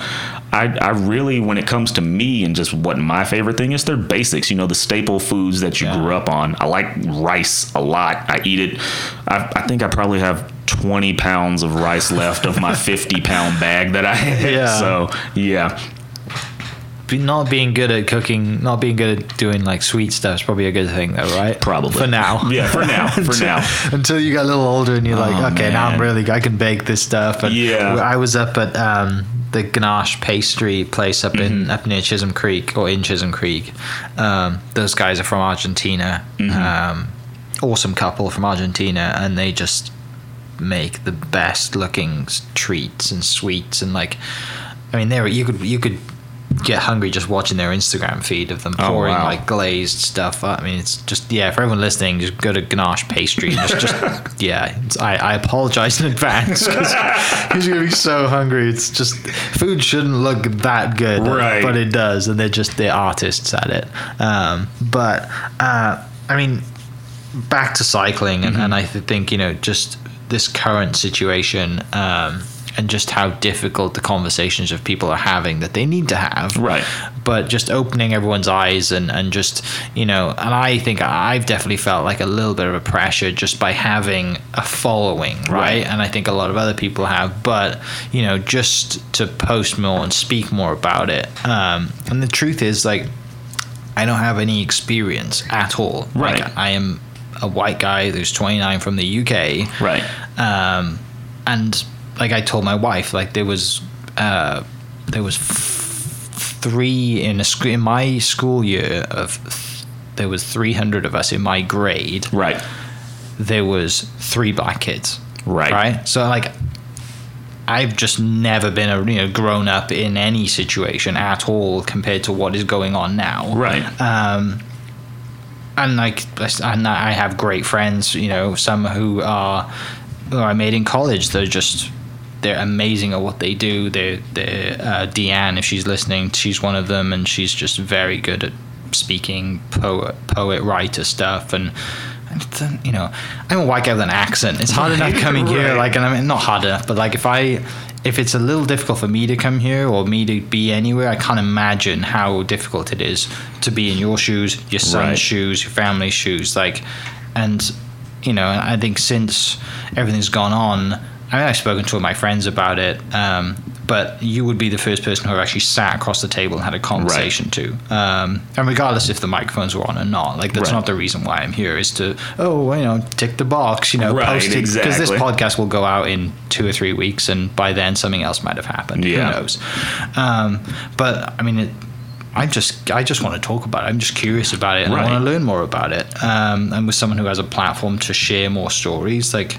I, I really, when it comes to me and just what my favorite thing is, they're basics. You know, the staple foods that you Yeah. grew up on. I like rice a lot. I eat it. I, I think I probably have 20 pounds of rice left of my 50 pound bag that I had. Yeah. So, yeah. Be- Not being good at cooking, not being good at doing like sweet stuff is probably a good thing, though, right? Probably. for now. Yeah, for now. For now. Until you get a little older and you're like, Oh, okay, now I'm man. really, I can bake this stuff. And Yeah. I was up at um, the Ganache pastry place up in Mm-hmm. up near Chisholm Creek or in Chisholm Creek. Um, those guys are from Argentina. Mm-hmm. Um, awesome couple from Argentina, and they just make the best looking treats and sweets and like, I mean, there you could you could get hungry just watching their Instagram feed of them Oh, pouring wow. like glazed stuff. I mean, it's just yeah. For everyone listening, just go to Ganache Pastry. And just, just yeah. I I apologize in advance because you're gonna be so hungry. It's just food shouldn't look that good, Right. But it does, and they're just they're artists at it. Um, but uh, I mean, back to cycling, and, and I think you know just this current situation. Um, and just how difficult the conversations of people are having that they need to have Right. but just opening everyone's eyes and, and just you know and i think i've definitely felt like a little bit of a pressure just by having a following right, Right. and i think a lot of other people have but you know just to post more and speak more about it um, and the truth is like i don't have any experience at all Right. like i am a white guy who's 29 from the uk Right. Um, and like I told my wife, like there was uh, there was f- three in a sc- in my school year of th- there was 300 of us in my grade. Right. There was three black kids. Right. Right. So like. I've just never been a you know grown up in any situation at all compared to what is going on now Right. um, and like and I have great friends, you know, some who are I made in college. They're just they're amazing at what they do. They're they're uh, Deanne, if she's listening, she's one of them, and she's just very good at speaking poet, poet, writer stuff, and. then, You know, I'm a white guy with an accent. It's hard enough coming here, like, and I mean, not hard enough, but like, if I, if it's a little difficult for me to come here or me to be anywhere, I can't imagine how difficult it is to be in your shoes, your son's Right. shoes, your family's shoes, like, and you know, I think since everything's gone on, I mean, I've spoken to all my friends about it, um, but you would be the first person who have actually sat across the table and had a conversation to. Um, and regardless if the microphones were on or not, like that's Right. not the reason why I'm here. Is to oh, you know, tick the box, you know, Right, post it because this podcast will go out in two or three weeks, and by then something else might have happened. Yeah. Who knows? Um, but I mean, it, I just I just want to talk about it. I'm just curious about it, and I want to learn more about it. Um, and with someone who has a platform to share more stories, like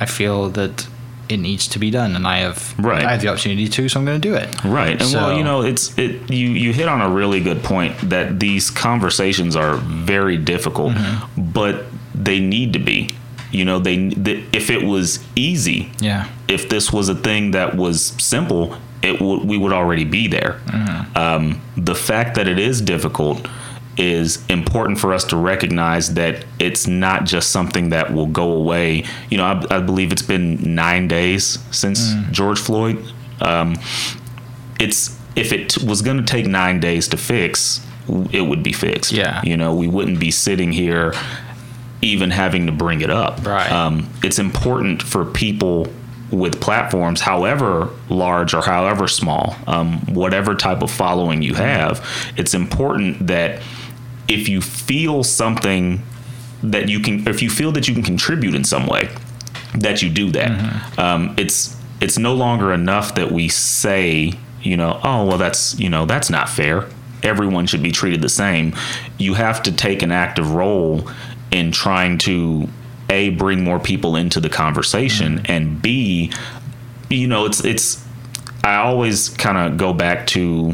I feel that it needs to be done, and I have Right. I have the opportunity to, so I'm going to do it. Right. And So- well, you know, it's it you you hit on a really good point that these conversations are very difficult, Mm-hmm. but they need to be. You know, they, they if it was easy, Yeah, if this was a thing that was simple, it would we would already be there. Um, the fact that it is difficult is important for us to recognize that it's not just something that will go away. You know, I, I believe it's been nine days since George Floyd. Um, it's if it was going to take nine days to fix, it would be fixed. Yeah. you know, we wouldn't be sitting here even having to bring it up. Right. Um, it's important for people with platforms, however large or however small, um, whatever type of following you have, it's important that if you feel something that you can, if you feel that you can contribute in some way, that you do that. Um, it's it's no longer enough that we say, you know, oh well, that's you know that's not fair. Everyone should be treated the same. You have to take an active role in trying to a bring more people into the conversation and b you know it's it's i always kind of go back to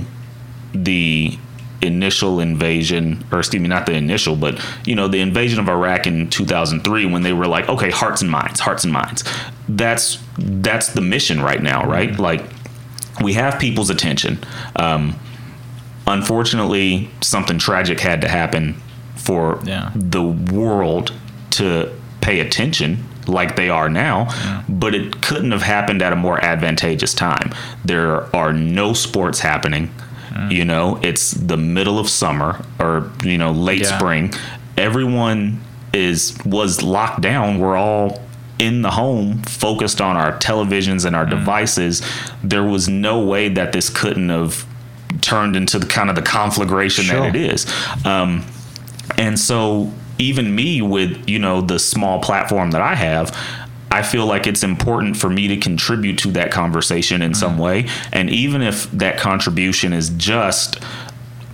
the initial invasion or excuse me not the initial but you know the invasion of iraq in 2003 when they were like okay hearts and minds hearts and minds. That's that's the mission right now right? Like we have people's attention. Um, unfortunately something tragic had to happen for Yeah. the world to pay attention like they are now, but it couldn't have happened at a more advantageous time. There are no sports happening. You know, it's the middle of summer or you know late Yeah. spring. Everyone is was locked down. We're all in the home, focused on our televisions and our devices. There was no way that this couldn't have turned into the kind of the conflagration Sure. that it is. Um, and so even me with, you know, the small platform that I have, I feel like it's important for me to contribute to that conversation in some mm-hmm. way. And even if that contribution is just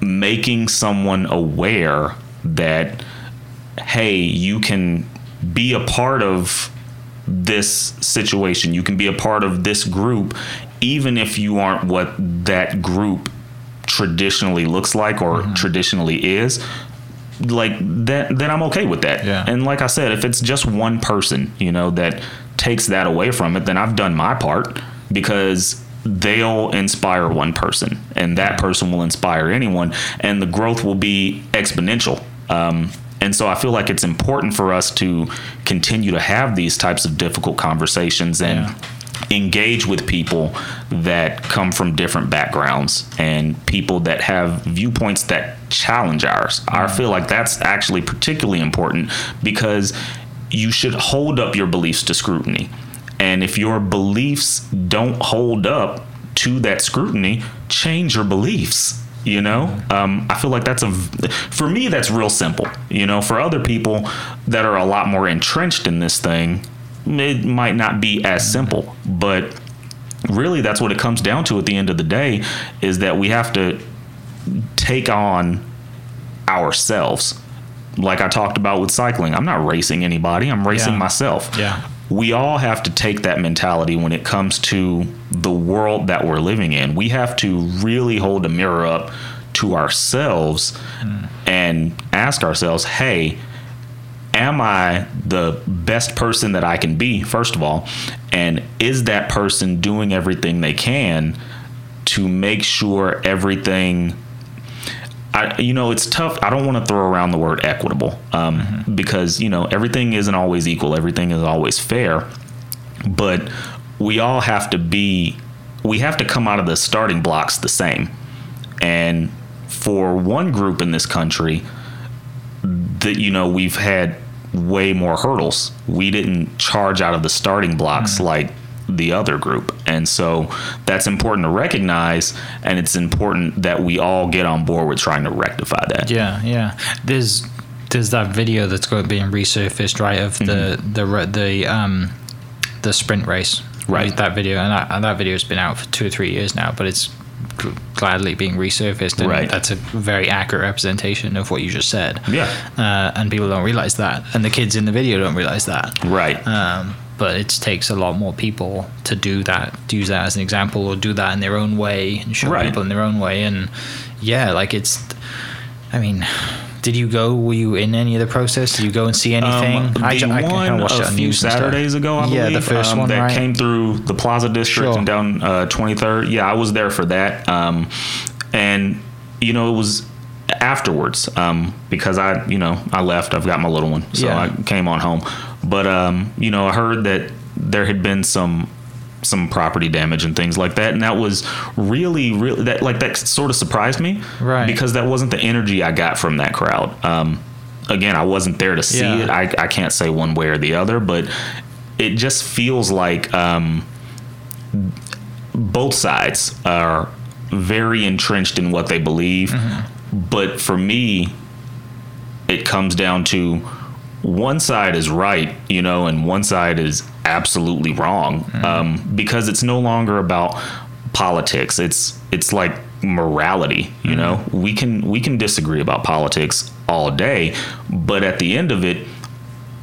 making someone aware that, hey, you can be a part of this situation, you can be a part of this group, even if you aren't what that group traditionally looks like or mm-hmm. traditionally is like that then I'm okay with that. Yeah. And like I said, if it's just one person, you know, that takes that away from it, then I've done my part because they'll inspire one person and that person will inspire anyone and the growth will be exponential. Um, and so I feel like it's important for us to continue to have these types of difficult conversations and Yeah. Engage with people that come from different backgrounds and people that have viewpoints that challenge ours. I feel like that's actually particularly important because you should hold up your beliefs to scrutiny. And if your beliefs don't hold up to that scrutiny, change your beliefs. You know, um, I feel like that's a, for me, that's real simple. You know, for other people that are a lot more entrenched in this thing, it might not be as simple, but really that's what it comes down to at the end of the day is that we have to take on ourselves. Like I talked about with cycling, I'm not racing anybody, I'm racing Yeah. myself. Yeah. We all have to take that mentality when it comes to the world that we're living in. We have to really hold a mirror up to ourselves mm. and ask ourselves, hey, am I the best person that I can be, first of all? And is that person doing everything they can to make sure everything I, you know, it's tough. I don't want to throw around the word equitable um, because, you know, everything isn't always equal, everything is always fair. But we all have to be, we have to come out of the starting blocks the same. And for one group in this country, that, you know, we've had way more hurdles. We didn't charge out of the starting blocks like the other group. And so that's important to recognize. And it's important that we all get on board with trying to rectify that. Yeah, yeah. There's there's that video that's going being resurfaced, right? Of the the re- the um the sprint race, Right. That video, and that, and that video has been out for two or three years now, but it's gladly being resurfaced, and Right. that's a very accurate representation of what you just said. Yeah. uh, and people don't realize that, and the kids in the video don't realize that. Right. Um, but it takes a lot more people to do that, to use that as an example, or do that in their own way and show Right. people in their own way. And yeah, like it's, I mean, did you go? Were you in any of the process? Did you go and see anything? Um, ju- I one watched it a few news and stuff. Saturdays ago, I yeah, believe, the first um, one that right? came through the Plaza District Sure. and down uh, 23rd. Yeah, I was there for that, um, and you know it was afterwards um, because I, you know, I left. I've got my little one, so Yeah. I came on home. But um, you know, I heard that there had been some some property damage and things like that. And that was really really that like that sort of surprised me Right. because that wasn't the energy i got from that crowd. Um again i wasn't there to see Yeah. it. I, I can't say one way or the other but it just feels like um both sides are very entrenched in what they believe. But for me it comes down to one side is right, you know, and one side is absolutely wrong um, because it's no longer about politics. It's it's like morality, you know. We can we can disagree about politics all day, but at the end of it,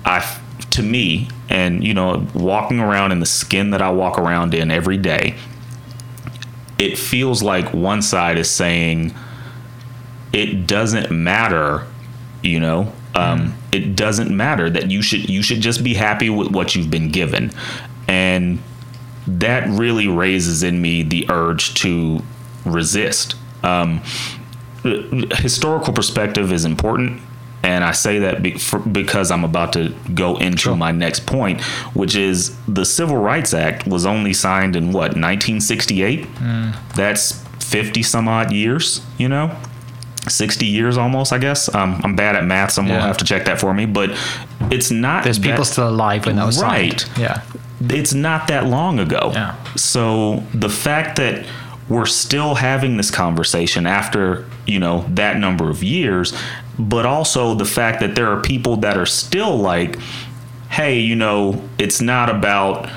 I to me, and you know, walking around in the skin that I walk around in every day, it feels like one side is saying it doesn't matter you know um, it doesn't matter that you should you should just be happy with what you've been given and that really raises in me the urge to resist um, historical perspective is important and I say that be, for, because I'm about to go into my next point, which is the Civil Rights Act was only signed in what 1968. That's 50 some odd years, you know. 60 years almost, I guess. Um, I'm bad at math. Someone will have to check that for me. But it's not. There's people still alive when that was Right. signed. Yeah. it's not that long ago. Yeah. So the fact that we're still having this conversation after, you know, that number of years, but also the fact that there are people that are still like, hey, you know, it's not about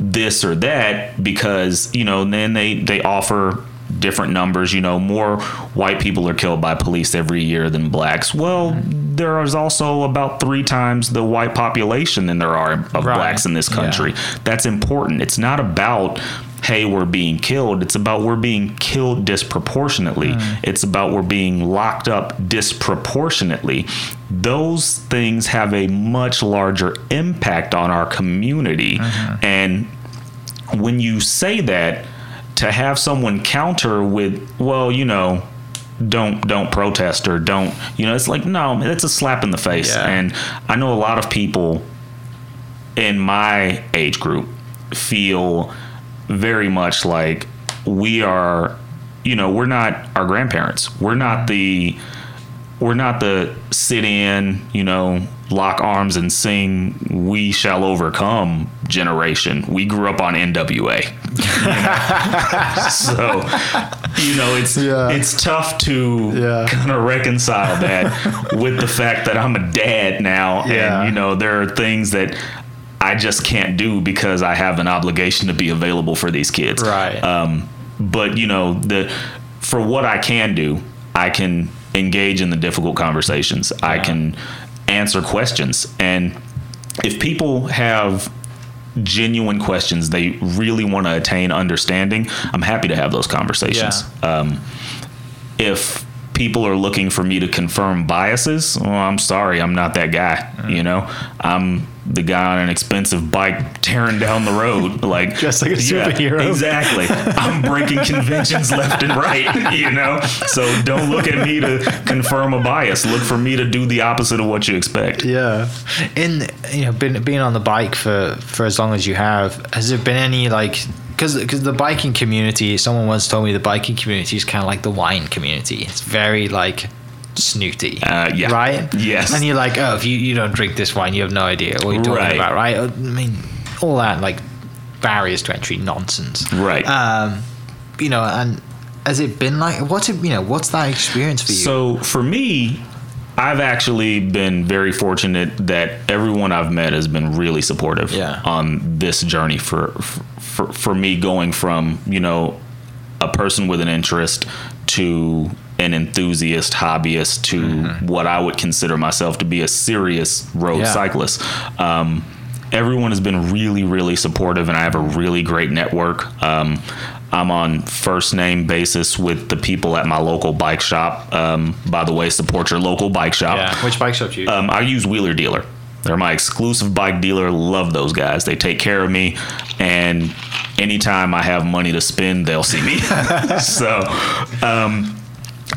this or that because, you know, then they they offer different numbers, you know, more white people are killed by police every year than blacks. Well, there is also about 3 times the white population than there are of Right. blacks in this Yeah. country. That's important. It's not about hey, we're being killed. It's about we're being killed disproportionately. Mm. It's about we're being locked up disproportionately. Those things have a much larger impact on our community. Mm-hmm. And when you say that, to have someone counter with, well, you know, don't don't protest or don't you know it's like no it's a slap in the face Yeah. and i know a lot of people in my age group feel very much like we are you know we're not our grandparents we're not the we're not the sit in you know lock arms and sing we shall overcome generation we grew up on nwa so you know it's Yeah. it's tough to Yeah. kind of reconcile that with the fact that i'm a dad now Yeah. and you know there are things that i just can't do because i have an obligation to be available for these kids Right. um, but you know the for what I can do, I can engage in the difficult conversations. I can answer questions, and if people have genuine questions, they really want to attain understanding. I'm happy to have those conversations. Um, if people are looking for me to confirm biases, well, I'm sorry, I'm not that guy. You know, I'm the guy on an expensive bike tearing down the road, like Just like a Yeah, superhero. exactly. I'm breaking conventions left and right. You know, so don't look at me to confirm a bias. Look for me to do the opposite of what you expect. Yeah. In you know, been being on the bike for for as long as you have, has there been any like because because the biking community? Someone once told me the biking community is kind of like the wine community. It's very like snooty. Uh, yeah. Right. Yes. And you're like, oh, if you you don't drink this wine, you have no idea what you're talking Right. about, right? I mean, all that like barriers to entry nonsense. Right. Um, you know, and has it been like what's it? You know, what's that experience for you? So for me, I've actually been very fortunate that everyone I've met has been really supportive Yeah. on this journey for, for for me going from you know a person with an interest to an enthusiast hobbyist to what I would consider myself to be a serious road Yeah. cyclist. Um, everyone has been really, really supportive, and I have a really great network. Um, I'm on first name basis with the people at my local bike shop. Um, by the way, support your local bike shop. yeah. Which bike shop do you? Um, I use Wheeler Dealer. They're my exclusive bike dealer. Love those guys. They take care of me, and anytime I have money to spend, they'll see me. so, um,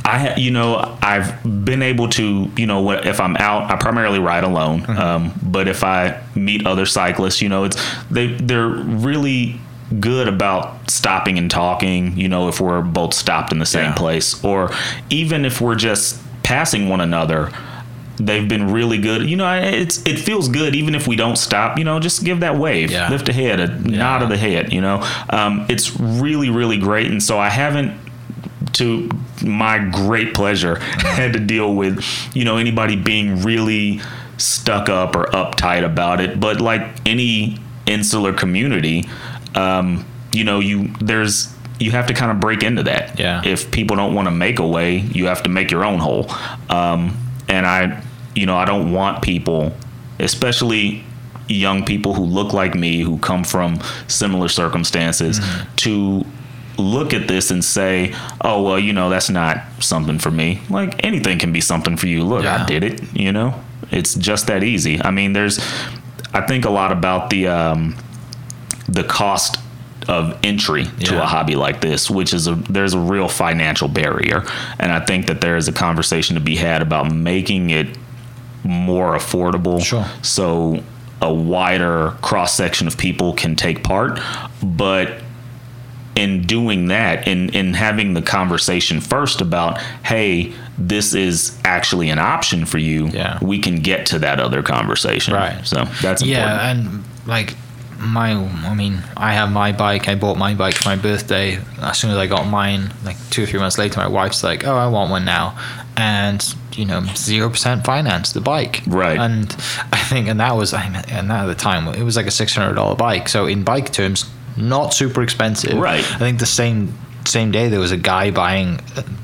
I you know I've been able to you know what if I'm out I primarily ride alone um, but if I meet other cyclists you know it's they they're really good about stopping and talking you know if we're both stopped in the same Yeah. place. Or even if we're just passing one another they've been really good. You know it's it feels good even if we don't stop you know just give that wave. Yeah. lift a head a nod of the head you know. Um, it's really really great. And so I haven't to my great pleasure had to deal with you know anybody being really stuck up or uptight about it. But like any insular community um, you know you there's you have to kind of break into that. Yeah. if people don't want to make a way you have to make your own hole. Um, and i you know i don't want people especially young people who look like me who come from similar circumstances to look at this and say oh well you know that's not something for me. Like anything can be something for you. Look Yeah. i did it you know? It's just that easy. I mean there's i think a lot about the um the cost of entry to a hobby like this, which is a there's a real financial barrier, and I think that there is a conversation to be had about making it more affordable. Sure. So a wider cross section of people can take part, but in doing that in in having the conversation first about hey this is actually an option for you Yeah. we can get to that other conversation Right. so that's important. Yeah, and like my, I mean, I have my bike. I bought my bike for my birthday. As soon as I got mine, like two or three months later, my wife's like, "Oh, I want one now," and you know, zero percent finance the bike. Right. And I think, and that was, I mean, and that at the time, it was like a six hundred dollar bike. So in bike terms, not super expensive. Right. I think the same same day there was a guy buying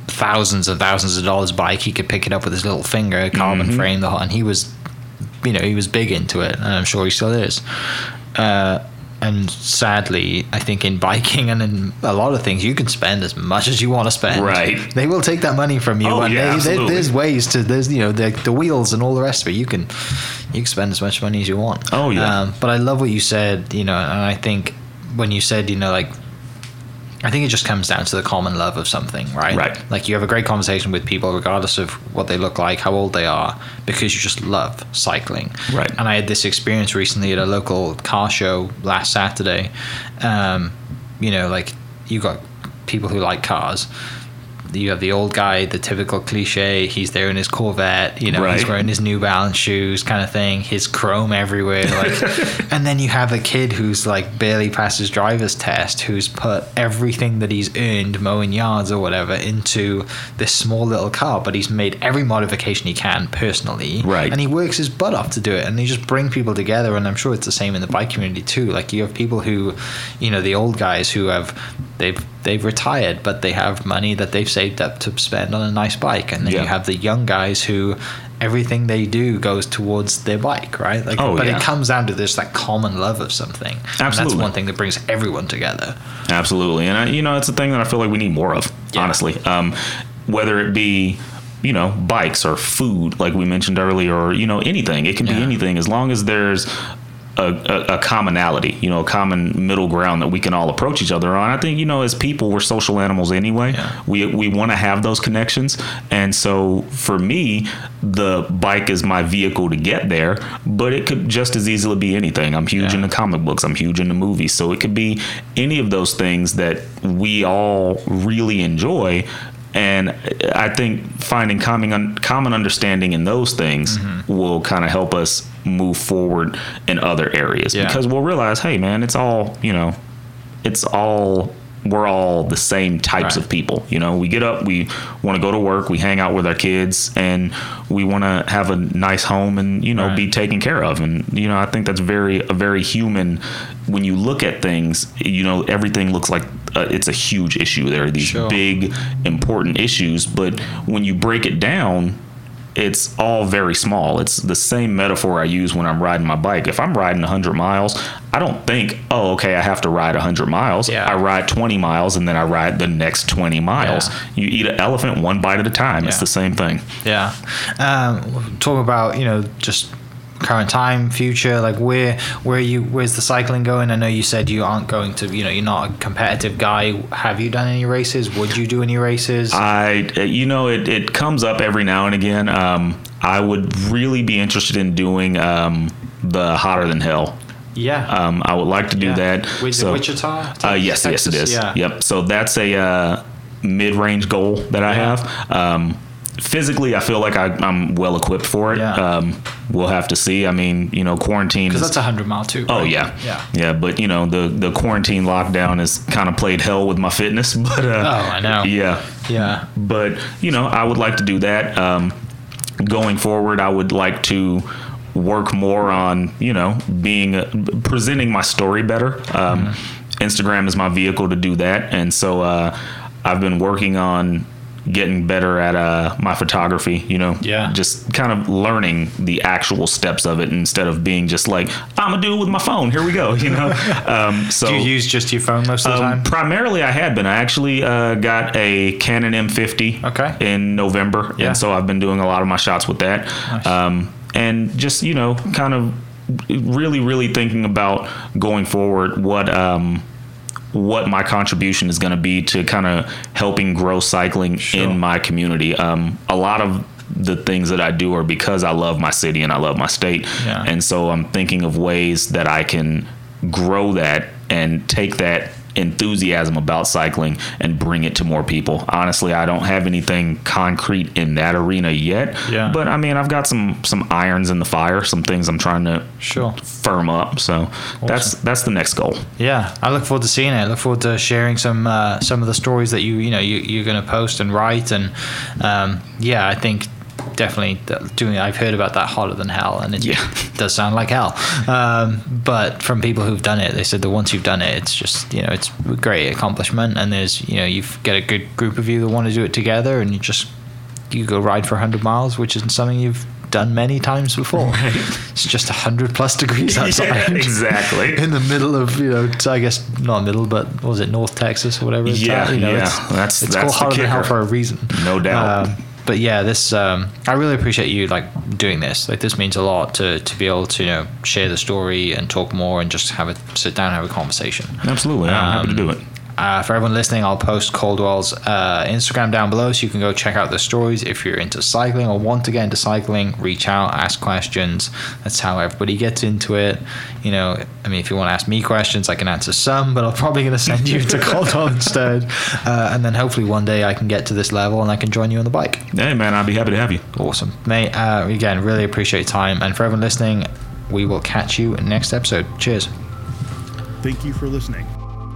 thousands and thousands of dollars bike. He could pick it up with his little finger, carbon mm-hmm. frame, the and he was you know, he was big into it, and I'm sure he still is. Uh, and sadly, I think in biking and in a lot of things, you can spend as much as you want to spend. Right. They will take that money from you, Oh, and yeah, they, they, there's ways to there's you know the, the wheels and all the rest of it. You can you can spend as much money as you want. Oh, yeah. Um, but I love what you said. You know, and I think when you said you know like I think it just comes down to the common love of something, right? Right. Like you have a great conversation with people, regardless of what they look like, how old they are, because you just love cycling. Right. And I had this experience recently at a local car show last Saturday. Um, you know, like you got people who like cars. You have the old guy, the typical cliche. He's there in his Corvette, you know, he's wearing his New Balance shoes, kind of thing. His chrome everywhere, like. and then you have a kid who's like barely passed his driver's test, who's put everything that he's earned mowing yards or whatever into this small little car, but he's made every modification he can personally, Right. And he works his butt off to do it, and he just bring people together. And I'm sure it's the same in the bike community too. Like you have people who, you know, the old guys who have they've they've retired, but they have money that they've saved up to spend on a nice bike, and then Yeah. you have the young guys who everything they do goes towards their bike, right? Like, Oh, but yeah. it comes down to this like common love of something. And that's one thing that brings everyone together. Absolutely, and I, you know, it's a thing that I feel like we need more of. Yeah. Honestly, um, whether it be you know bikes or food, like we mentioned earlier, or you know anything. It can be anything as long as there's. A, a, a commonality, you know, a common middle ground that we can all approach each other on. I think, you know, as people, we're social animals anyway. Yeah. We we want to have those connections, and so for me, the bike is my vehicle to get there. But it could just as easily be anything. I'm huge Yeah. into comic books. I'm huge into movies. So it could be any of those things that we all really enjoy. And I think finding common common understanding in those things Mm-hmm. will kind of help us move forward in other areas Yeah. because we'll realize, hey, man, it's all you know, it's all we're all the same types Right. of people. You know, we get up, we want to go to work, we hang out with our kids, and we want to have a nice home and you know Right. be taken care of. And you know, I think that's very a very human. When you look at things, you know, everything looks like uh, it's a huge issue. There are these Sure. big important issues, but when you break it down. It's all very small. It's the same metaphor I use when I'm riding my bike. If I'm riding 100 miles, I don't think, oh, okay, I have to ride 100 miles. Yeah. I ride 20 miles and then I ride the next 20 miles. Yeah. You eat an elephant one bite at a time. It's the same thing. Yeah. Um, talk about you know just current time, future. Like where where you where's the cycling going? I know you said you aren't going to. You know, you're not a competitive guy. Have you done any races? Would you do any races? I, you know, it, it comes up every now and again. Um, I would really be interested in doing um, the hotter than hell. yeah. Um, I would like to do Yeah. that. With So- Wichita? Uh, yes, yes, it Texas? is. Yeah. Yep. So that's a uh, mid-range goal that I Yeah. have. Um, physically, I feel like I, I'm well equipped for it. Yeah. Um, we'll have to see. I mean, you know, quarantine Because that's a hundred mile too. Oh right? yeah, Yeah. yeah. But you know, the the quarantine lockdown has kind of played hell with my fitness. But uh, Oh, I know. Yeah, Yeah. but you know, I would like to do that. Um, going forward, I would like to work more on you know being uh, presenting my story better. Um, Mm-hmm. Instagram is my vehicle to do that, and so uh, I've been working on getting better at uh, my photography. You know, Yeah. just kind of learning the actual steps of it instead of being just like I'm gonna do it with my phone. Here we go. You know, um, so Do you use just your phone most of the um, time? primarily, I had been. I actually uh, got a Canon M50 Okay. in November, Yeah. and so I've been doing a lot of my shots with that. Nice. Um, and just you know, kind of really, really thinking about going forward what um, what my contribution is going to be to kind of helping grow cycling Sure. in my community. Um, a lot of the things that I do are because I love my city and I love my state. Yeah. And so I'm thinking of ways that I can grow that and take that enthusiasm about cycling and bring it to more people. Honestly, I don't have anything concrete in that arena yet. Yeah. But I mean, I've got some some irons in the fire, some things I'm trying to Sure. firm up. So that's that's the next goal. Yeah, I look forward to seeing it. I look forward to sharing some uh, some of the stories that you you know you, you're going to post and write, and um, yeah, I think definitely doing. I've heard about that hotter than hell, and it Yeah. does sound like hell. Um, but from people who've done it, they said that once you've done it, it's just you know it's a great accomplishment, and there's you know you get a good group of you that want to do it together, and you just you go ride for 100 miles, which isn't something you've done many times before. It's just 100 plus degrees outside. Yeah, exactly. In the middle of, you know, I guess not middle, but was it North Texas or whatever? It's Yeah, you know, yeah. It's, That's- it's that's called the hotter than hell for a reason. No doubt. Um, but yeah, this um, I really appreciate you like doing this. Like this means a lot to to be able to you know share the story and talk more and just have a sit down and have a conversation. Absolutely. I'm happy to do it. Uh, for everyone listening, I'll post Coldwell's uh, Instagram down below so you can go check out the stories. If you're into cycling or want to get into cycling, reach out, ask questions. That's how everybody gets into it. You know, I mean, if you want to ask me questions, I can answer some, but I'm probably going to send you to Coldwell instead. Uh, and then hopefully one day I can get to this level and I can join you on the bike. Hey, man, I'd be happy to have you. Awesome. Mate, uh, again, really appreciate your time. And for everyone listening, we will catch you next episode. Cheers. Thank you for listening.